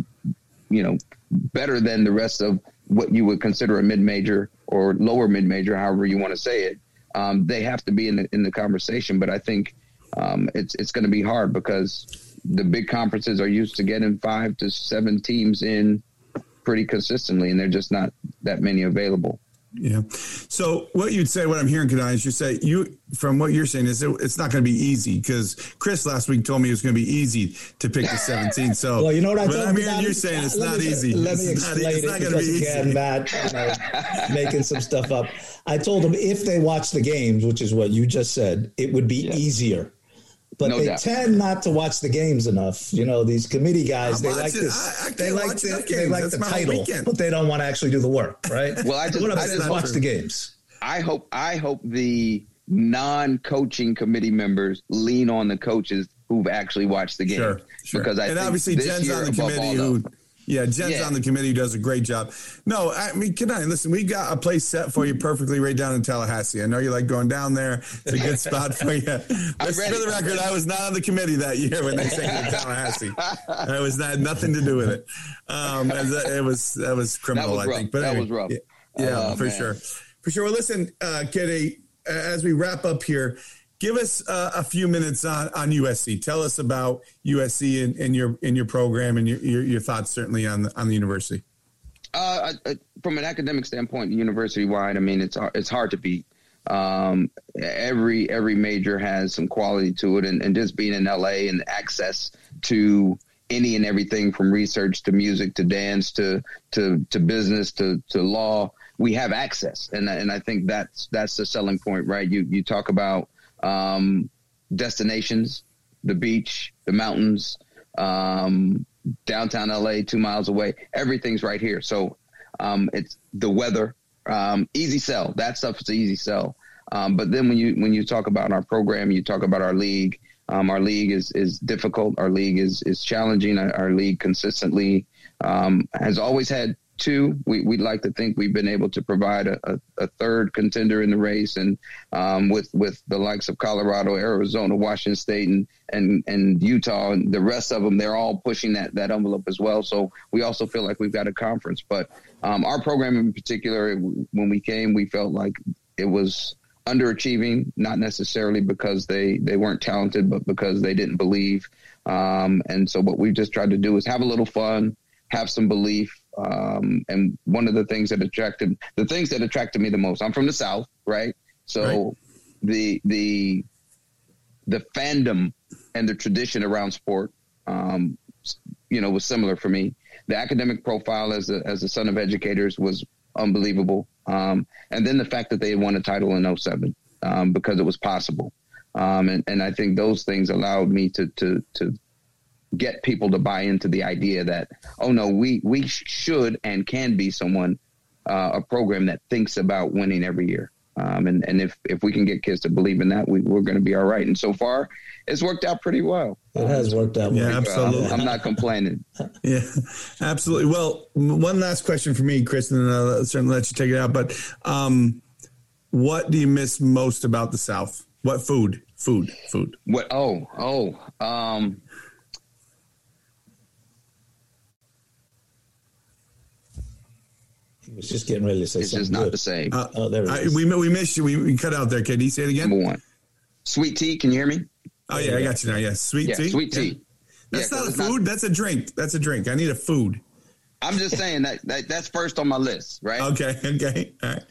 you know, better than the rest of what you would consider a mid major or lower mid major, however you want to say it. Um, they have to be in the, in the conversation, but I think um, it's it's going to be hard because the big conferences are used to getting five to seven teams in pretty consistently, and they're just not that many available. Yeah. So what you'd say, what I'm hearing, Keidane, is you say you from what you're saying is it, it's not going to be easy because Chris last week told me it was going to be easy to pick the 17. So well, you know what I told I'm hearing you saying it's not me, easy. Let me it's explain not, it because again, Matt, you know, making some stuff up. I told him if they watch the games, which is what you just said, it would be yeah. easier but no they doubt. tend not to watch the games enough. You know, these committee guys, ah, they like, this, I, I they like the, they like the title, but they don't want to actually do the work, right? Well, I just, I just watch true. the games. I hope I hope the non-coaching committee members lean on the coaches who've actually watched the game sure, sure. because I and obviously Jen's on the committee who yeah, Jen's yeah. on the committee who does a great job. No, I mean, can I listen? We got a place set for you perfectly right down in Tallahassee. I know you like going down there. It's a good spot for you. For the record, I was not on the committee that year when they sang in Tallahassee. I was not nothing to do with it. Um, it was that was criminal, that was I think. But that anyway, was rough. Yeah, yeah oh, for man. sure, for sure. Well, listen, uh, Kitty, as we wrap up here give us uh, a few minutes on, on USC. Tell us about USC and, and your in your program and your, your, your thoughts certainly on the on the university. Uh, from an academic standpoint, university wide, I mean it's it's hard to beat. Um, every every major has some quality to it, and, and just being in LA and access to any and everything from research to music to dance to to to business to to law we have access and and I think that's that's the selling point right you you talk about um, destinations the beach the mountains um, downtown LA 2 miles away everything's right here so um, it's the weather um, easy sell that stuff is easy sell um, but then when you when you talk about our program you talk about our league um, our league is is difficult. Our league is is challenging. Our, our league consistently has always had two. We, would like to think we've been able to provide a, a, a third contender in the race, and um, with with the likes of Colorado, Arizona, Washington State, and and and Utah, and the rest of them, they're all pushing that that envelope as well. So we also feel like we've got a conference. But um, our program in particular, when we came, we felt like it was underachieving, not necessarily because they, they weren't talented, but because they didn't believe. Um, and so what we've just tried to do is have a little fun, have some belief. Um, and one of the things that attracted the things that attracted me the most, I'm from the South, right? So right. the, the, the fandom and the tradition around sport, um, you know, was similar for me. The academic profile as a, as a son of educators was unbelievable. Um, and then the fact that they won a title in 07 um, because it was possible. Um, and, and I think those things allowed me to, to, to get people to buy into the idea that, oh no, we, we should and can be someone, uh, a program that thinks about winning every year. Um, and, and if, if we can get kids to believe in that, we, we're going to be all right. And so far, it's worked out pretty well. It has worked out. Yeah, absolutely. I'm, I'm, not complaining. yeah, absolutely. Well, one last question for me, Chris, and I'll certainly let you take it out. But um, what do you miss most about the South? What food? Food. Food. What? Oh, oh. Um, was just getting ready to say it's something. It's just not the same. Uh, oh, there it I, we we missed you. We, we cut out there. Can you say it again? Number one, sweet tea. Can you hear me? Oh yeah, I got you now. Yeah, sweet yeah, tea. Sweet tea. Yeah. That's yeah, not a food. Not, that's a drink. That's a drink. I need a food. I'm just saying that, that that's first on my list, right? Okay. Okay. All right.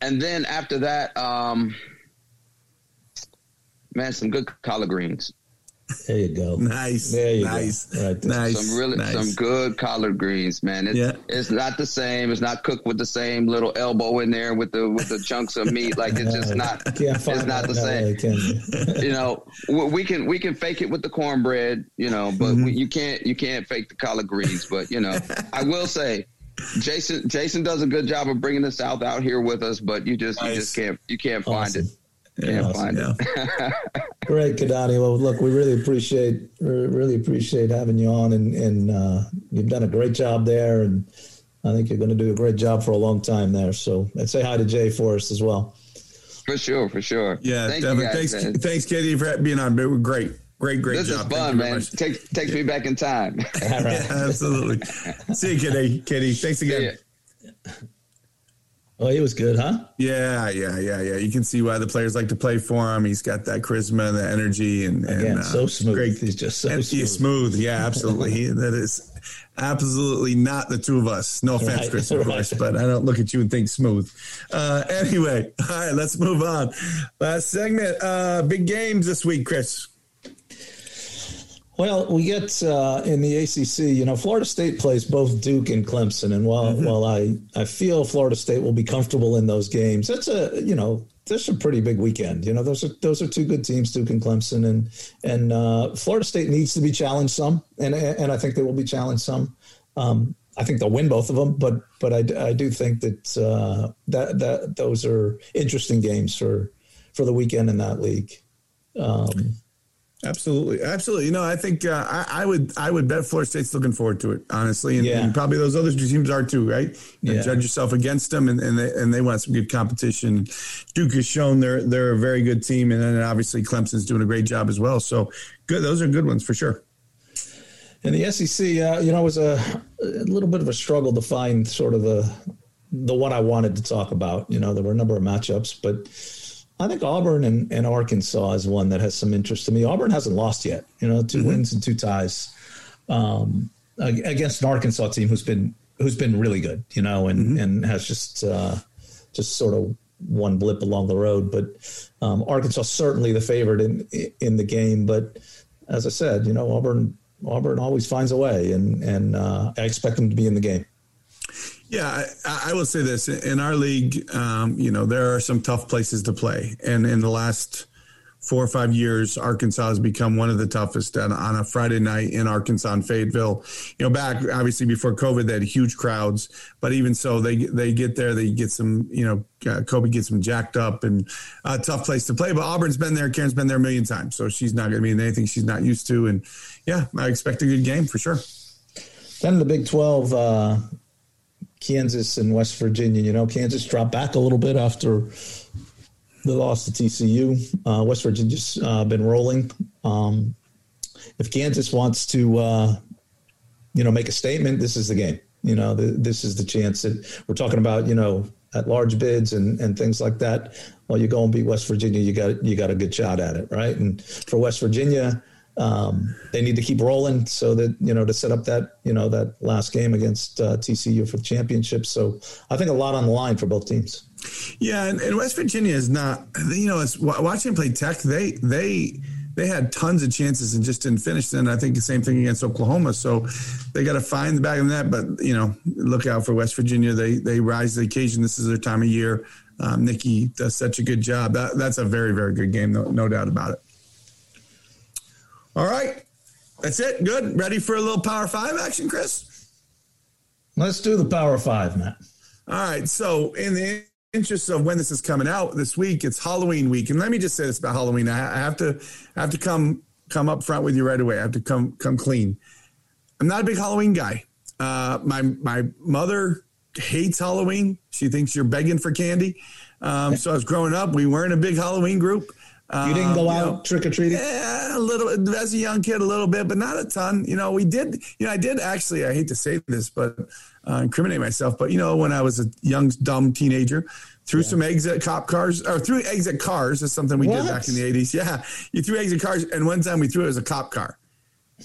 And then after that, um, man, some good collard greens. There you go. Nice. There you nice. go. Right nice. Some really nice. some good collard greens, man. It's, yeah. it's not the same. It's not cooked with the same little elbow in there with the with the chunks of meat. Like it's just not. it's not the same. Way, you know, we can we can fake it with the cornbread, you know, but mm-hmm. we, you can't you can't fake the collard greens. But you know, I will say. Jason Jason does a good job of bringing the South out here with us, but you just nice. you just can't you can't awesome. find it. Can't awesome, find yeah. it. Great, Keidane. Well, look, we really appreciate really appreciate having you on, and and uh, you've done a great job there, and I think you're going to do a great job for a long time there. So, and say hi to Jay for us as well. For sure, for sure. Yeah, Thank Devin, guys, thanks, man. thanks, Katie, for being on. It was great. Great, great this job. This is fun, man. Take, takes me back in time. yeah, absolutely. See you, Kitty. Kitty, thanks again. Oh, he was good, huh? Yeah, yeah, yeah, yeah. You can see why the players like to play for him. He's got that charisma and the energy, and, Again, and uh, so smooth. Great. He's just so smooth. He's smooth. Yeah, absolutely. he, that is absolutely not the two of us. No offense, right, Chris, of right. course, but I don't look at you and think smooth. Uh, anyway, all right, let's move on. Last segment. Uh, big games this week, Chris. Well, we get uh, in the ACC. You know, Florida State plays both Duke and Clemson, and while mm-hmm. while I I feel Florida State will be comfortable in those games, that's a you know that's a pretty big weekend. You know, those are those are two good teams, Duke and Clemson, and and uh, Florida State needs to be challenged some, and and I think they will be challenged some. Um, I think they'll win both of them, but but I, I do think that uh, that that those are interesting games for for the weekend in that league. Um, Absolutely, absolutely. You know, I think uh, I, I, would I would bet Florida State's looking forward to it, honestly, and, yeah. and probably those other two teams are too, right? Yeah. Judge yourself against them, and, and they and they want some good competition. Duke has shown they're they're a very good team, and then obviously Clemson's doing a great job as well. So good, those are good ones for sure. And the SEC, uh, you know, was a, a little bit of a struggle to find sort of the the one I wanted to talk about. You know, there were a number of matchups, but I think Auburn and, and Arkansas is one that has some interest to me. Auburn hasn't lost yet, you know, 2 mm-hmm. wins and two ties um, against an Arkansas team who's been who's been really good, you know, and mm-hmm. and has just uh, just sort of one blip along the road. But um, Arkansas certainly the favorite in in the game. But as I said, you know Auburn Auburn always finds a way, and and uh, I expect them to be in the game. Yeah, I, I will say this in our league. Um, you know, there are some tough places to play, and in the last four or five years, Arkansas has become one of the toughest on, on, a Friday night in Arkansas and Fayetteville. You know, back obviously before COVID, they had huge crowds, but even so, they they get there, they get some, you know, uh, Colby gets them jacked up and a tough place to play. But Auburn's been there, Karen's been there a million times, so she's not going to be in anything she's not used to. And yeah, I expect a good game for sure. Then the Big Twelve. Uh, Kansas and West Virginia. You know, Kansas dropped back a little bit after the loss to TCU. Uh, West Virginia's uh, been rolling. Um, if Kansas wants to, uh, you know, make a statement, this is the game. You know, the, this is the chance that we're talking about. You know, at large bids and, and things like that. Well, you go and beat West Virginia, you got you got a good shot at it, right? And for West Virginia, um, they need to keep rolling so that you know to set up that you know that last game against uh, TCU for the championship. So I think a lot on the line for both teams. Yeah, and, and West Virginia is not. You know, it's watching play Tech. They they they had tons of chances and just didn't finish. And I think the same thing against Oklahoma. So they got to find the back of that. But you know, look out for West Virginia. They they rise to the occasion. This is their time of year. Um, Nikki does such a good job. That that's a very very good game. No, no doubt about it. All right, that's it. Good. Ready for a little Power Five action, Chris? Let's do the Power Five, Matt. All right. So in the interest of when this is coming out this week, it's Halloween week, and let me just say this about Halloween: I have to I have to come come up front with you right away. I have to come come clean. I'm not a big Halloween guy. Uh, my my mother hates Halloween. She thinks you're begging for candy. Um, so I was growing up. We weren't a big Halloween group. You didn't go um, out trick or treating? Yeah, a little as a young kid, a little bit, but not a ton. You know, we did. You know, I did actually. I hate to say this, but uh, incriminate myself. But you know, when I was a young, dumb teenager, threw yeah. some eggs at cop cars or threw eggs at cars. Is something we what? did back in the eighties. Yeah, you threw eggs at cars, and one time we threw it as a cop car,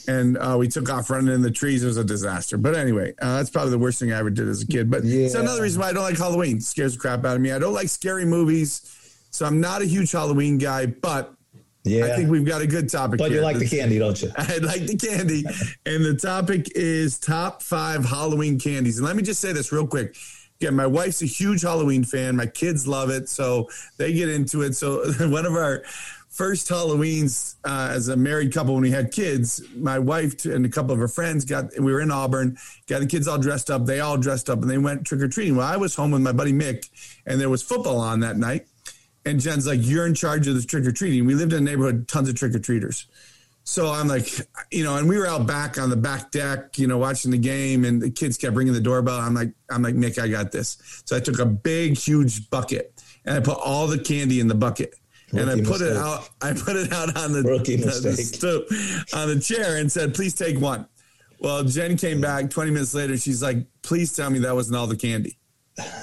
and uh, we took off running in the trees. It was a disaster. But anyway, uh, that's probably the worst thing I ever did as a kid. But yeah. it's another reason why I don't like Halloween. It scares the crap out of me. I don't like scary movies. So I'm not a huge Halloween guy, but yeah. I think we've got a good topic. But here. you like the candy, don't you? I like the candy. and the topic is top five Halloween candies. And let me just say this real quick. Again, my wife's a huge Halloween fan. My kids love it. So they get into it. So one of our first Halloweens uh, as a married couple when we had kids, my wife and a couple of her friends got, we were in Auburn, got the kids all dressed up. They all dressed up and they went trick or treating. Well, I was home with my buddy Mick and there was football on that night. And Jen's like, You're in charge of the trick or treating. We lived in a neighborhood, tons of trick or treaters. So I'm like, you know, and we were out back on the back deck, you know, watching the game, and the kids kept ringing the doorbell. I'm like, I'm like, Nick, I got this. So I took a big, huge bucket and I put all the candy in the bucket. Rookie and I put mistake. it out. I put it out on the, the, the stoop, on the chair and said, "Please take one." Well, Jen came back 20 minutes later. She's like, "Please tell me that wasn't all the candy."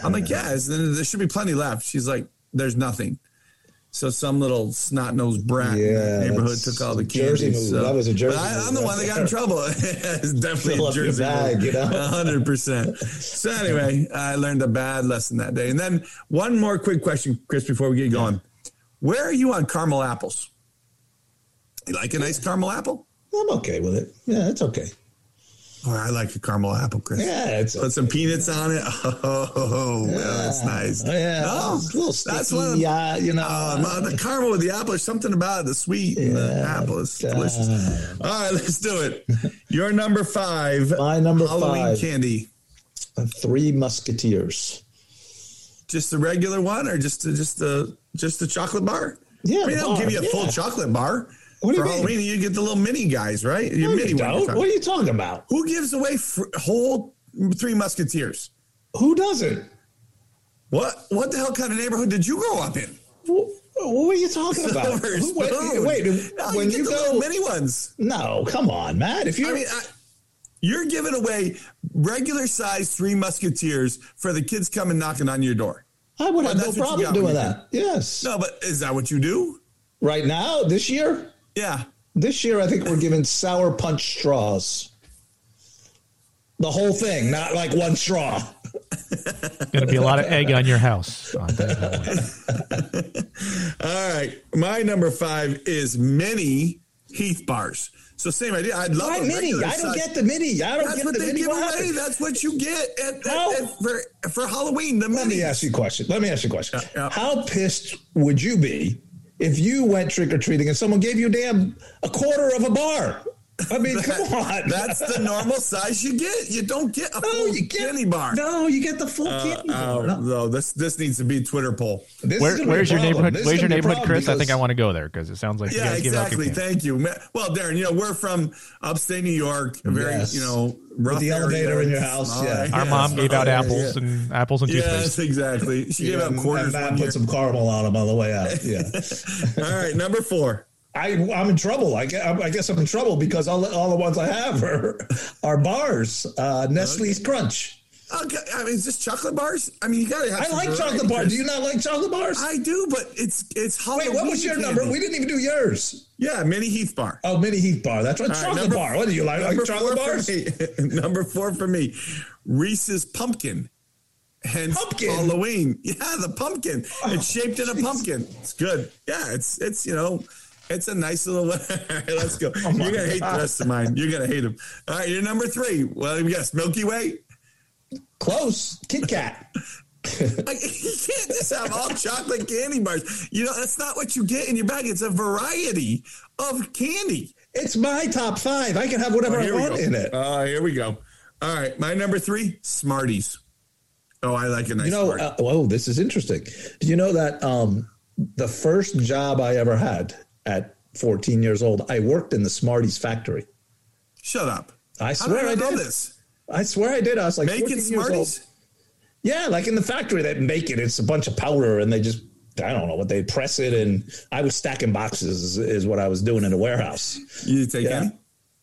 I'm like, "Yes, there should be plenty left." She's like, there's nothing. So some little snot nosed brat yeah, in the neighborhood took all the candy. So. That was a Jersey. I, am the one that got in trouble. it's definitely Fill a Jersey bag, you know, hundred percent. So anyway, I learned a bad lesson that day. And then one more quick question, Chris, before we get going. Yeah. Where are you on caramel apples? You like a nice caramel apple? I'm okay with it. Yeah, it's okay. Oh, I like a caramel apple, crisp. Yeah, it's put okay. some peanuts on it. Oh, yeah. well, that's nice. Oh, yeah, no, a little sticky, that's one. Of, yeah, you know, uh, the caramel with the apple. There's something about it, the sweet yeah, the apple is delicious. All right, let's do it. Your number five. My number Halloween five. candy. Three Musketeers. Just the regular one, or just the, just the just the chocolate bar? Yeah, I mean, they'll give you a yeah. full chocolate bar. What do you For mean? Halloween, you get the little mini guys, right? Your no, mini you don't. What are you talking about? Who gives away fr- whole Three Musketeers? Who doesn't? What What the hell kind of neighborhood did you grow up in? What, what are you talking about? wait, wait no, when you, you go mini ones. No, come on, Matt. If you, I mean, I, you're giving away regular size Three Musketeers for the kids coming knocking on your door. I would have no problem doing that. Yes. No, but is that what you do? Right now, this year? Yeah. This year, I think we're giving sour punch straws. The whole thing, not like one straw. Going to be a lot of egg on your house. Oh, on All right. My number five is mini Heath bars. So same idea. I'd love Why a mini? I don't size- get the mini. I don't That's get what the they mini. give What away. That's what you get at, at- How? at- for for Halloween. The Let me ask you a question. Let me ask you a question. Yeah, yeah. How pissed would you be if you went trick or treating and someone gave you damn a quarter of a bar? I mean, come on. That's the normal size you get. You don't get a no, full you get candy bar. No, you get the full Uh, candy oh, bar. No. no, this this needs to be a Twitter poll. This is Where, gonna be a where's your problem. neighborhood? This Where's your gonna be a neighborhood, problem Chris? I think I want to go there because it sounds like you Yeah, guys give out exactly. Thank you. Well, Darren, you know we're from upstate New York, very Yes. you know rough the elevator in your house, Small yeah. area. Our mom gave out Yeah. apples and apples and toothpaste. Yes, exactly. She gave out And- quarters and Matt one year. put some caramel on them on the way out. Yeah. All right, number four. I, I'm in trouble. I guess, I guess I'm in trouble because all, the- all the ones I have are, are bars. Uh, Nestle's Crunch. Okay, I mean, is this chocolate bars? I mean, you gotta have. I like variety, chocolate bars. Do you not like chocolate bars? I do, but it's it's Halloween. Wait, what was your candy. number? We didn't even do yours. Yeah, mini Heath bar. Oh, mini Heath bar. That's right. All chocolate number- bar. What do you like? Like chocolate bars? Number four for me, Reese's pumpkin. Hence Pumpkin? Halloween. Yeah, the pumpkin. it's shaped in a pumpkin. It's good. Yeah, it's it's you know, it's a nice little. one. All right, let's go. Oh You're gonna hate God. the rest of mine. You're gonna hate them. All right, you're number three. Well, yes, Milky Way. Close. Kit Kat. Like, you can't just have all chocolate candy bars. You know, that's not what you get in your bag. It's a variety of candy. It's my top five. I can have whatever Oh, I want go. in it. Uh, here we go. All right, my number three, Smarties. Oh, I like a nice you know, uh, oh, this is interesting. Do you know that um, the first job I ever had at 14 years old, I worked in the Smarties factory. Shut up. I swear I I did. this? I swear I did. I was like Making 14 years old. Smarties? Yeah, like in the factory that make it. It's a bunch of powder, and they just I don't know what they press it, and I was stacking boxes is, is what I was doing in the warehouse. You take Yeah. any?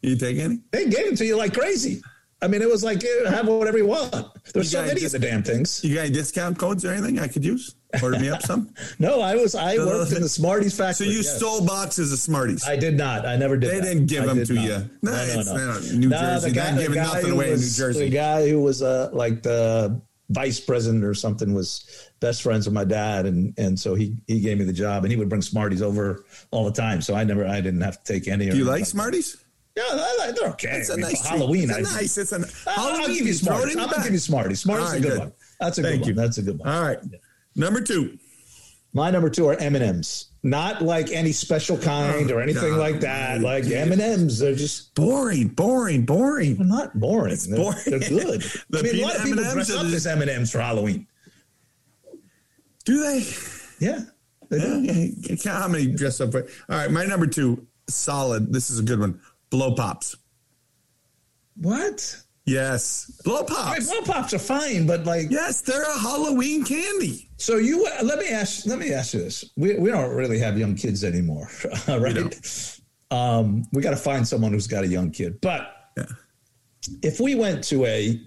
You take any? They gave it to you like crazy. I mean, it was like eh, have whatever you want. There's You so many just- of the damn things. You got any discount codes or anything I could use? Order me up some. No, I was I No, no, worked in the Smarties factory. So you yes. stole boxes of Smarties. I did not. I never did. They that. didn't give I them to not. you. No, No, no, not New Jersey. the Not guy, the giving nothing who away in New was, Jersey. The guy who was uh, like the vice president or something was best friends with my dad, and and so he he gave me the job, and he would bring Smarties over all the time. So I never, I didn't have to take any. Do you like Smarties? Yeah, I they're okay. It's a I mean, nice. Halloween. It's a nice. It's an Halloween. I'll give you Smarties. I'm gonna give you Smarties. Smarties All is a good, good. one. That's a good Thank one. That's a good one. All right. Number two. My number two are M and M's. Not like any special kind Oh, or anything God. like that. Like M and M's, they're just Boring, boring, boring. they're not boring. They're, boring. they're good. The I mean, a lot of people M&Ms dress up as M and M's for Halloween. Do they? Yeah, they do. Yeah, yeah. Count how many dress up for. All right, my number two, solid. This is a good one. Blow pops. What? Yes, blow pops. blow pops are fine, but like, Yes, they're a Halloween candy. so you uh, let me ask let me ask you this: we we don't really have young kids anymore, right? Um, we got to find someone who's got a young kid. But Yeah. if we went to a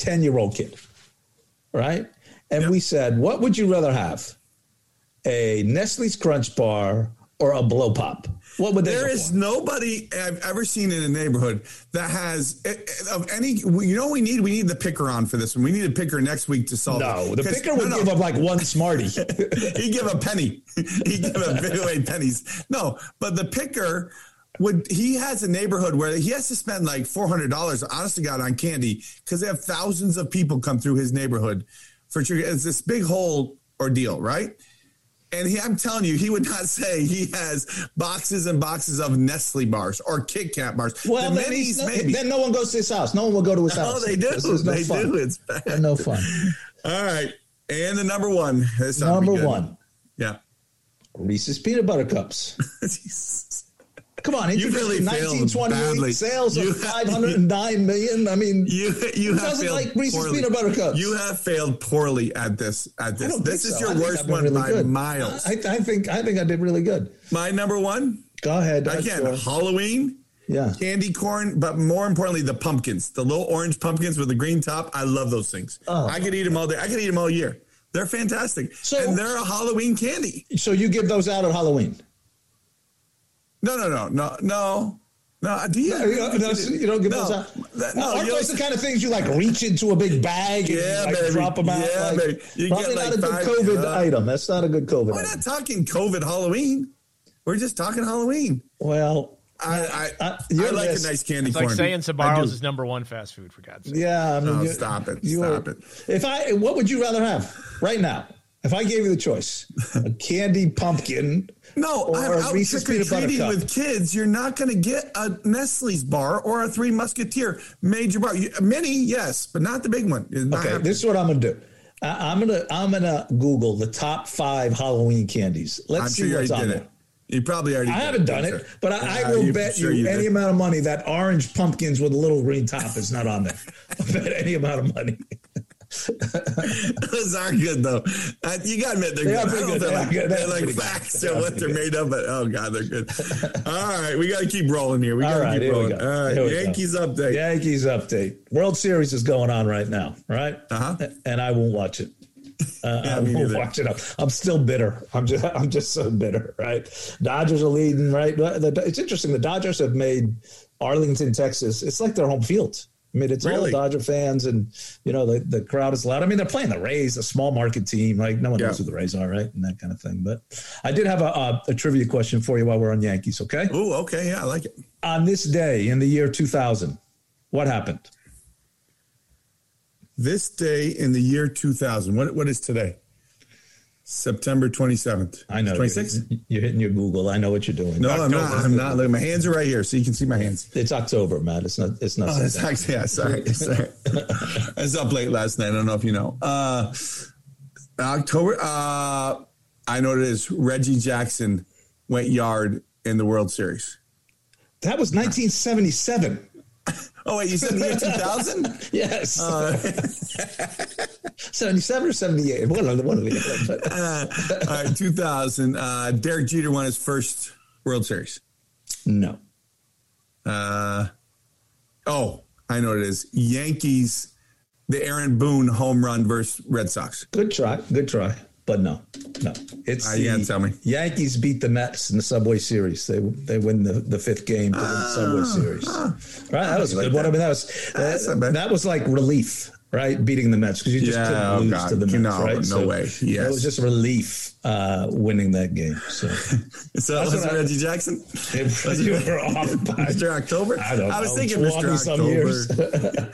ten year old kid, right, and we said, "What would you rather have, a Nestle's Crunch bar or a blow pop?" What would they There for? nobody I've ever seen in a neighborhood that has eh, eh, of any. You know, what we need we need the picker on for this one. We need a picker next week to solve. No, it. the picker would no, no. give up like one Smartie. He'd give a penny. he give a away pennies. No, but the picker would he has a neighborhood where he has to spend like four hundred dollars, honest to God, on candy because they have thousands of people come through his neighborhood for trick. It's this big whole ordeal, right? And he, I'm telling you, he would not say he has boxes and boxes of Nestle bars or Kit Kat bars. Well, the then, minis, no, maybe. then no one goes to his house. No one will go to his Oh, house. they do. No they fun. do. It's bad. No fun. All right, and the number one. This ought to be Number one, Yeah. Reese's peanut butter cups. Come on, You really 1928 badly. sales You- of 509 million. I mean, You you have doesn't failed like Reese's poorly. peanut butter cups? You have failed poorly at this. At this, this is so. Your worst one really by good. miles. I, I think I think I did really good. My number one Go ahead. again, yours. Halloween yeah. candy corn, but more importantly, the pumpkins, the little orange pumpkins with the green top. I love those things. Oh. I could eat them all day. I could eat them all year. They're fantastic, So- and they're a Halloween candy. So you give those out at Halloween? No, no, no, no, no. No, do you? No, you, don't, you don't give no, those out. No, Aren't those the kind of things you like reach into a big bag and Yeah, like baby. drop them out? Yeah, like, baby. You probably get, like, a good five- COVID uh, item. That's not a good COVID We're item. not talking COVID Halloween. We're just talking Halloween. Well, I I, I you're like less- a nice candy It's corn. like saying I Sbarro's is number one fast food for God's sake. yeah. I mean, you- stop it. you Stop are- it. If I, what would you rather have right now? If I gave you the choice, a candy pumpkin, No, or I'm out Reese's trick or treating with kids. You're not going to get a Nestle's bar or a Three Musketeer major bar. Mini, yes, but not the big one. Okay, happening. this is what I'm gonna do. I, I'm gonna I'm gonna Google the top five Halloween candies. Let's I'm see sure you what's on there. it. You probably already. I haven't done it, but I, I will you- bet sure you, any amount of money that orange pumpkins with a little green top is not on there. I bet any amount of money. Those are good though. Uh, you got to admit they're They good. are I pretty don't know if good. They're like, good. They they're like good. facts are what they're made of, but oh god, they're good. All right, we got to keep rolling here. We got to right, keep rolling. go. All right, we go. Yankees update. Yankees update. World Series is going on right now, right? Uh-huh. And I won't watch it. Uh, Yeah, I won't watch it. I'm, I'm still bitter. I'm just I'm just so bitter, right? Dodgers are leading, right? It's interesting. The Dodgers have made Arlington, Texas. It's like their home field. I mean, it's all Really? the Dodger fans, and you know the, the crowd is loud. I mean, they're playing the Rays, a small market team. Like no one Yeah. knows who the Rays are, right, and that kind of thing. But I did have a, a, a trivia question for you while we're on Yankees. Okay, Oh, okay, yeah, I like it. on this day in the year 2000, what happened? This day in the year 2000. What what is today? September 27th. I know 26th. You're, you're hitting your Google. I know what you're doing. No, I'm not. I'm not. Look, my hands are right here, so you can see my hands. It's October, Matt. It's not. It's not. Oh, it's actually, yeah, sorry. sorry. I was up late last night. I don't know if you know. Uh, October, uh, I know it is. Reggie Jackson went yard in the World Series. that was 1977. Oh, wait, you said the year 2000? Yes, Uh, 77 or 78. One of the one of the. Uh, all right, 2000. Uh, Derek Jeter won his first World Series. no. Uh, oh, I know what it is. Yankees, the Aaron Boone home run versus Red Sox. Good try. Good try. But no, no. It's Uh, the you tell me. Yankees beat the Mets in the Subway Series. They they win the, the fifth game to win the Subway Series. Right, that was a Ah, like good one. that. I mean, that was that, that was like relief, right? Beating the Mets because you just Yeah, couldn't oh, lose God. to the Mets, No, right? no way. Yes. it was just relief uh, winning that game. So So That's was it I- Reggie Jackson? It- you were off by Mr. October? I don't I was know, thinking 20 Mr.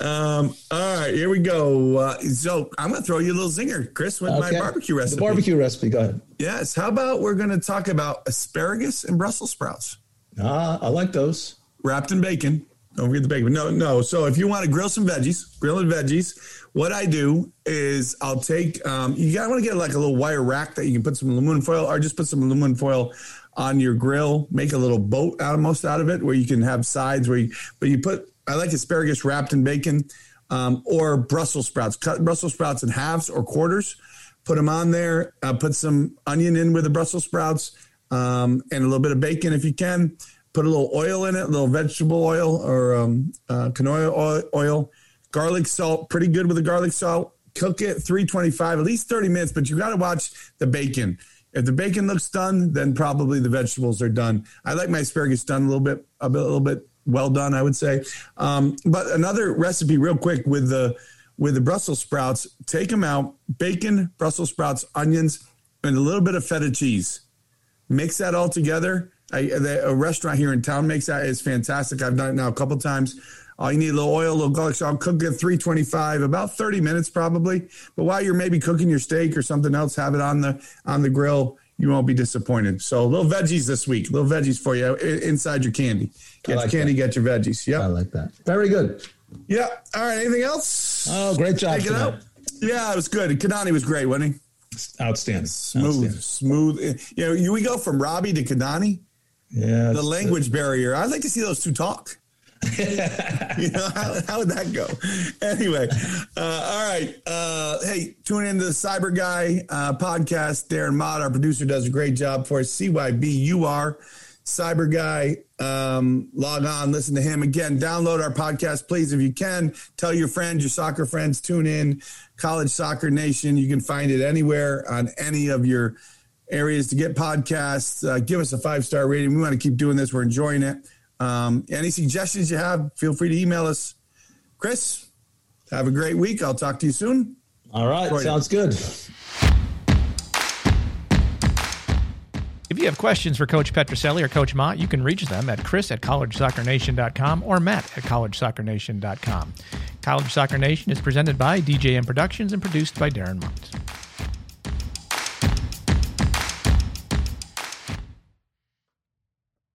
October. um, all right, here we go. Uh, so I'm going to throw you a little zinger, Chris, with my barbecue recipe. The barbecue recipe. Go ahead. Yes. How about we're going to talk about asparagus and Brussels sprouts Ah, I like those. wrapped in bacon. Don't forget the bacon. No, no. So if you want to grill some veggies, grilling veggies, what I do is I'll take, um, you got to want to get like a little wire rack that you can put some aluminum foil or just put some aluminum foil on your grill, make a little boat out of most out of it where you can have sides where you, but you put, I like asparagus wrapped in bacon um, or Brussels sprouts, cut Brussels sprouts in halves or quarters, put them on there, uh, put some onion in with the Brussels sprouts um, and a little bit of bacon if you can. Put a little oil in it, a little vegetable oil or um, uh, canola oil, garlic salt, pretty good with the garlic salt. Cook it 325, at least 30 minutes, but you got to watch the bacon. If the bacon looks done, then probably the vegetables are done. I like my asparagus done a little bit, a, bit, a little bit well done, I would say. Um, but another recipe, real quick, with the with the Brussels sprouts, take them out, bacon, Brussels sprouts, onions, and a little bit of feta cheese mix that all together. I, the, a restaurant here in town makes that. It's fantastic. I've done it now a couple times. All you need a little oil, a little garlic salt. Cook it 325, about 30 minutes probably. But while you're maybe cooking your steak or something else, have it on the on the grill. You won't be disappointed. So little veggies this week. Little veggies for you inside your candy. Get like your candy, get your veggies. Yep. I like that. Very good. Yeah. All right. Anything else? Oh, great job. Take it out. Yeah, it was good. Keidane was great, wasn't he? Outstanding. Smooth, Outstanding. smooth. You know, we go from Robbie to Keidane. Yeah. the language barrier. I'd like to see those two talk. you know, how, how would that go? Anyway, uh, all right. Uh, hey, tune into the Cyber Guy uh, podcast. Darren Mott, our producer, does a great job for us. CYBUR, Cyber Guy. Um, log on, listen to him again. Download our podcast, please, if you can. Tell your friends, your soccer friends, tune in. College Soccer Nation. You can find it anywhere on any of your areas to get podcasts. Uh, give us a five star rating. We want to keep doing this. We're enjoying it. Um, any suggestions you have, feel free to email us. Chris, have a great week. I'll talk to you soon. All right. Sounds good. If you have questions for Coach Petrucelli or Coach Mott, you can reach them at chris at collegesoccernation.com or matt at collegesoccernation.com. College Soccer Nation is presented by DJM Productions and produced by Darren Mott.